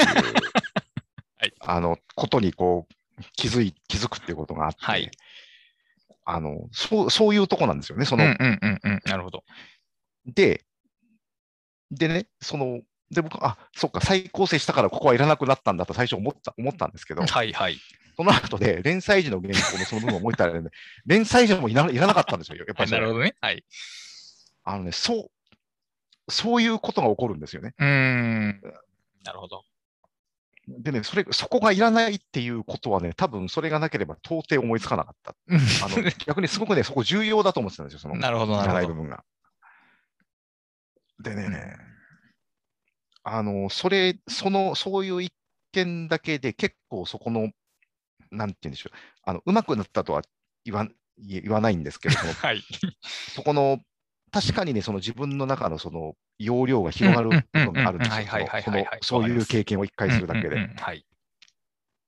はいあの、ことにこう、気づい、気づくっていうことがあって、はいあの、そう、そういうとこなんですよね。その、うんうんうんうん。なるほど。で、でね、その、で、僕、あ、そっか、再構成したからここはいらなくなったんだと最初思った、思ったんですけど、はいはい。その後で連載時の原稿のその部分を思いたらね、(laughs) 連載時もいらいらなかったんですよ、やっぱりなるほどね。はい。あのね、そう、そういうことが起こるんですよね。うーん。なるほど。でね、それ、そこがいらないっていうことはね、多分それがなければ到底思いつかなかった。あの (laughs) 逆にすごくね、そこ重要だと思ってたんですよ、その、なるほど、なるほど。部分が。でね、あの、それ、その、そういう一件だけで結構そこの、なんて言うんでしょう、あの、うまくなったとは言わ言言わないんですけど、そ (laughs) のはい。そこの、確かにね、その自分の中のその容量が広がる部分があるんですよそういう経験を一回するだけで。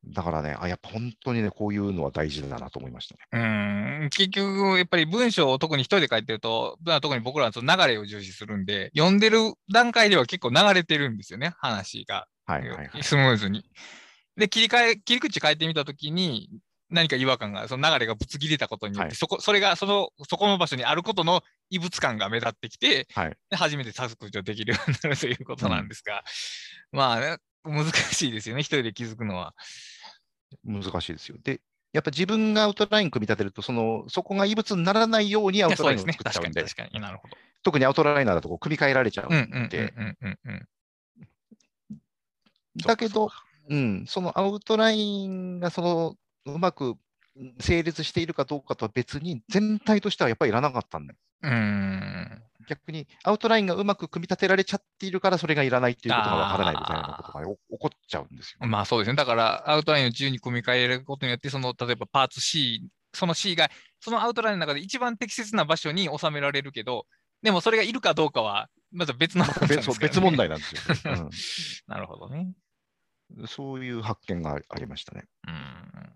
だからね、あ、やっぱ本当にね、こういうのは大事だなと思いましたね。うーん結局、やっぱり文章を特に一人で書いてると、まあ特に僕らはその流れを重視するんで、読んでる段階では結構流れてるんですよね、話が。はいはいはい。スムーズに。で、切り替え、切り口変えてみたときに、何か違和感が、その流れがぶつ切れたことによって、はいそこ、それがその、そこの場所にあることの異物感が目立ってきて、はいで初めて削除できるようになるということなんですが、まあ、ね、難しいですよね、一人で気づくのは。難しいですよ。で、やっぱ自分がアウトライン組み立てると、その、そこが異物にならないようにアウトラインをそうですね、確かに作っちゃうんで、確かに。なるほど。特にアウトライナーだとこう組み替えられちゃううんうんんで、うんうんうんうん。だけど、うん、そのアウトラインがそのうまく成立しているかどうかとは別に、全体としてはやっぱりいらなかったんだよ。うーん。逆にアウトラインがうまく組み立てられちゃっているから、それがいらないっていうことがわからないみたいなことがお起こっちゃうんですよ。まあそうですね。だから、アウトラインを自由に組み替えることによって、その、例えばパーツ C、その C が、そのアウトラインの中で一番適切な場所に収められるけど、でもそれがいるかどうかは、また別の問題なんですね別問題なんですよ、(laughs) なるほどね。うんそういう発見がありましたね。うん。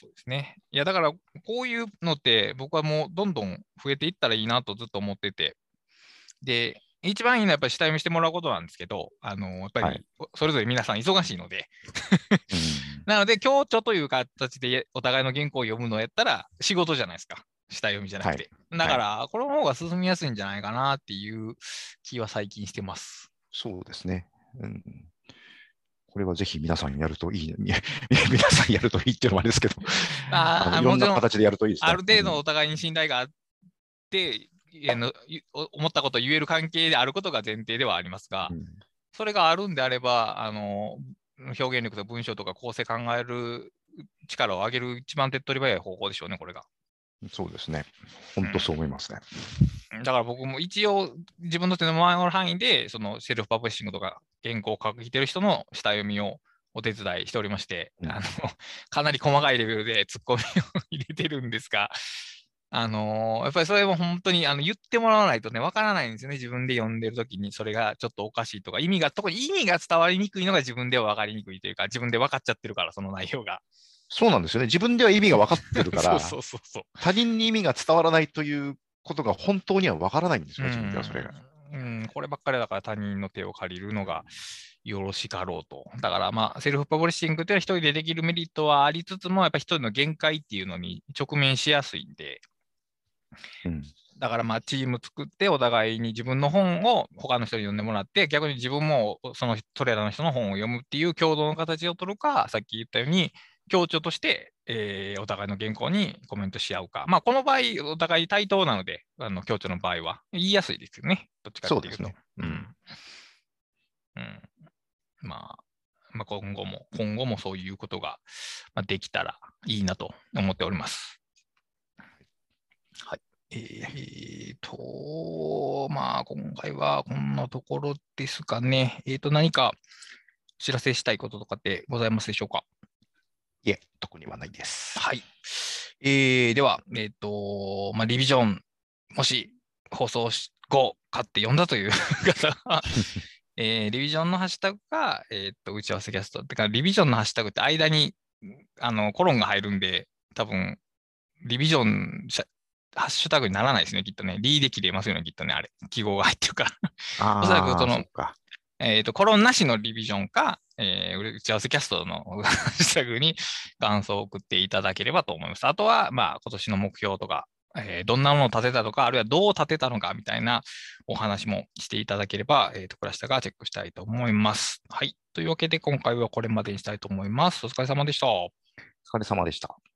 まあ、そうですね。いや、だから、こういうのって、僕はもうどんどん増えていったらいいなとずっと思ってて、で、一番いいのはやっぱり下読みしてもらうことなんですけど、あの、やっぱり、はいそれぞれ皆さん忙しいので、うん (laughs) なので、強調という形でお互いの原稿を読むのやったら仕事じゃないですか。下読みじゃなくて。だから、この方が進みやすいんじゃないかなっていう気は最近してます。そうですね。うんこれはぜひ皆さんやるといい、み (laughs) 皆さんやるといいっていうのもあれですけど、ああのいろんな形でやるといいですね。ある程度うんお互いに信頼があって、あのゆ思ったことを言える関係であることが前提ではありますが、うんそれがあるんであれば、あの表現力と文章とか構成考える力を上げる一番手っ取り早い方法でしょうね、これが。そうですね。本当そう思いますね。だから僕も一応自分の手の回る範囲で、そのセルフパブリッシングとか原稿を書いてる人の下読みをお手伝いしておりまして、うんあの (laughs) かなり細かいレベルで突っ込みを入れてるんですが、(laughs) あのやっぱりそれも本当にあの言ってもらわないとね、わからないんですよね。自分で読んでるときにそれがちょっとおかしいとか、意味が、特に意味が伝わりにくいのが自分では分かりにくいというか、自分で分かっちゃってるから、その内容が。そうなんですよね。自分では意味が分かってるか (laughs) そうら、そうそうそう。他人に意味が伝わらないということが本当には分からないんですよ、自分ではそれが。うん、うんこればっかりだから他人の手を借りるのがよろしかろうと。だからまあ、セルフパブリッシングというのは一人でできるメリットはありつつも、やっぱり一人の限界っていうのに直面しやすいんで、うん。だからまあ、チーム作ってお互いに自分の本を他の人に読んでもらって、逆に自分もそのトレーラーの人の本を読むっていう共同の形を取るか、さっき言ったように、強調として、えーお互いの原稿にコメントし合うか。まあ、この場合、お互い対等なので、あの強調の場合は言いやすいですよね。どっちかっていうと。そうですねうん。うん。まあ、まあ、今後も、今後もそういうことがまあできたらいいなと思っております。はい。えーと、まあ、今回はこんなところですかね。えーと、何かお知らせしたいこととかってございますでしょうか？いえ、特にはないです。はい。えーでは、えっ、と、まあ、リビジョン、もし放送し後、買って読んだという (laughs) 方は、えーリビジョンのハッシュタグが、えっ、と、打ち合わせキャスト。てか、リビジョンのハッシュタグって間に、あの、コロンが入るんで、多分、リビジョンハッシュタグにならないですね、きっとね。リーで切れますよね、きっとね、あれ。記号が入ってるから。あおそらくそのえっ、と、コロンなしのリビジョンか、えー打ち合わせキャストのハッシュタグに感想を送っていただければと思います。あとは、まあ、今年の目標とか、えーどんなものを立てたとか、あるいはどう立てたのかみたいなお話もしていただければ、えっ、と、倉下がチェックしたいと思います。はい。というわけで、今回はこれまでにしたいと思います。お疲れ様でした。お疲れ様でした。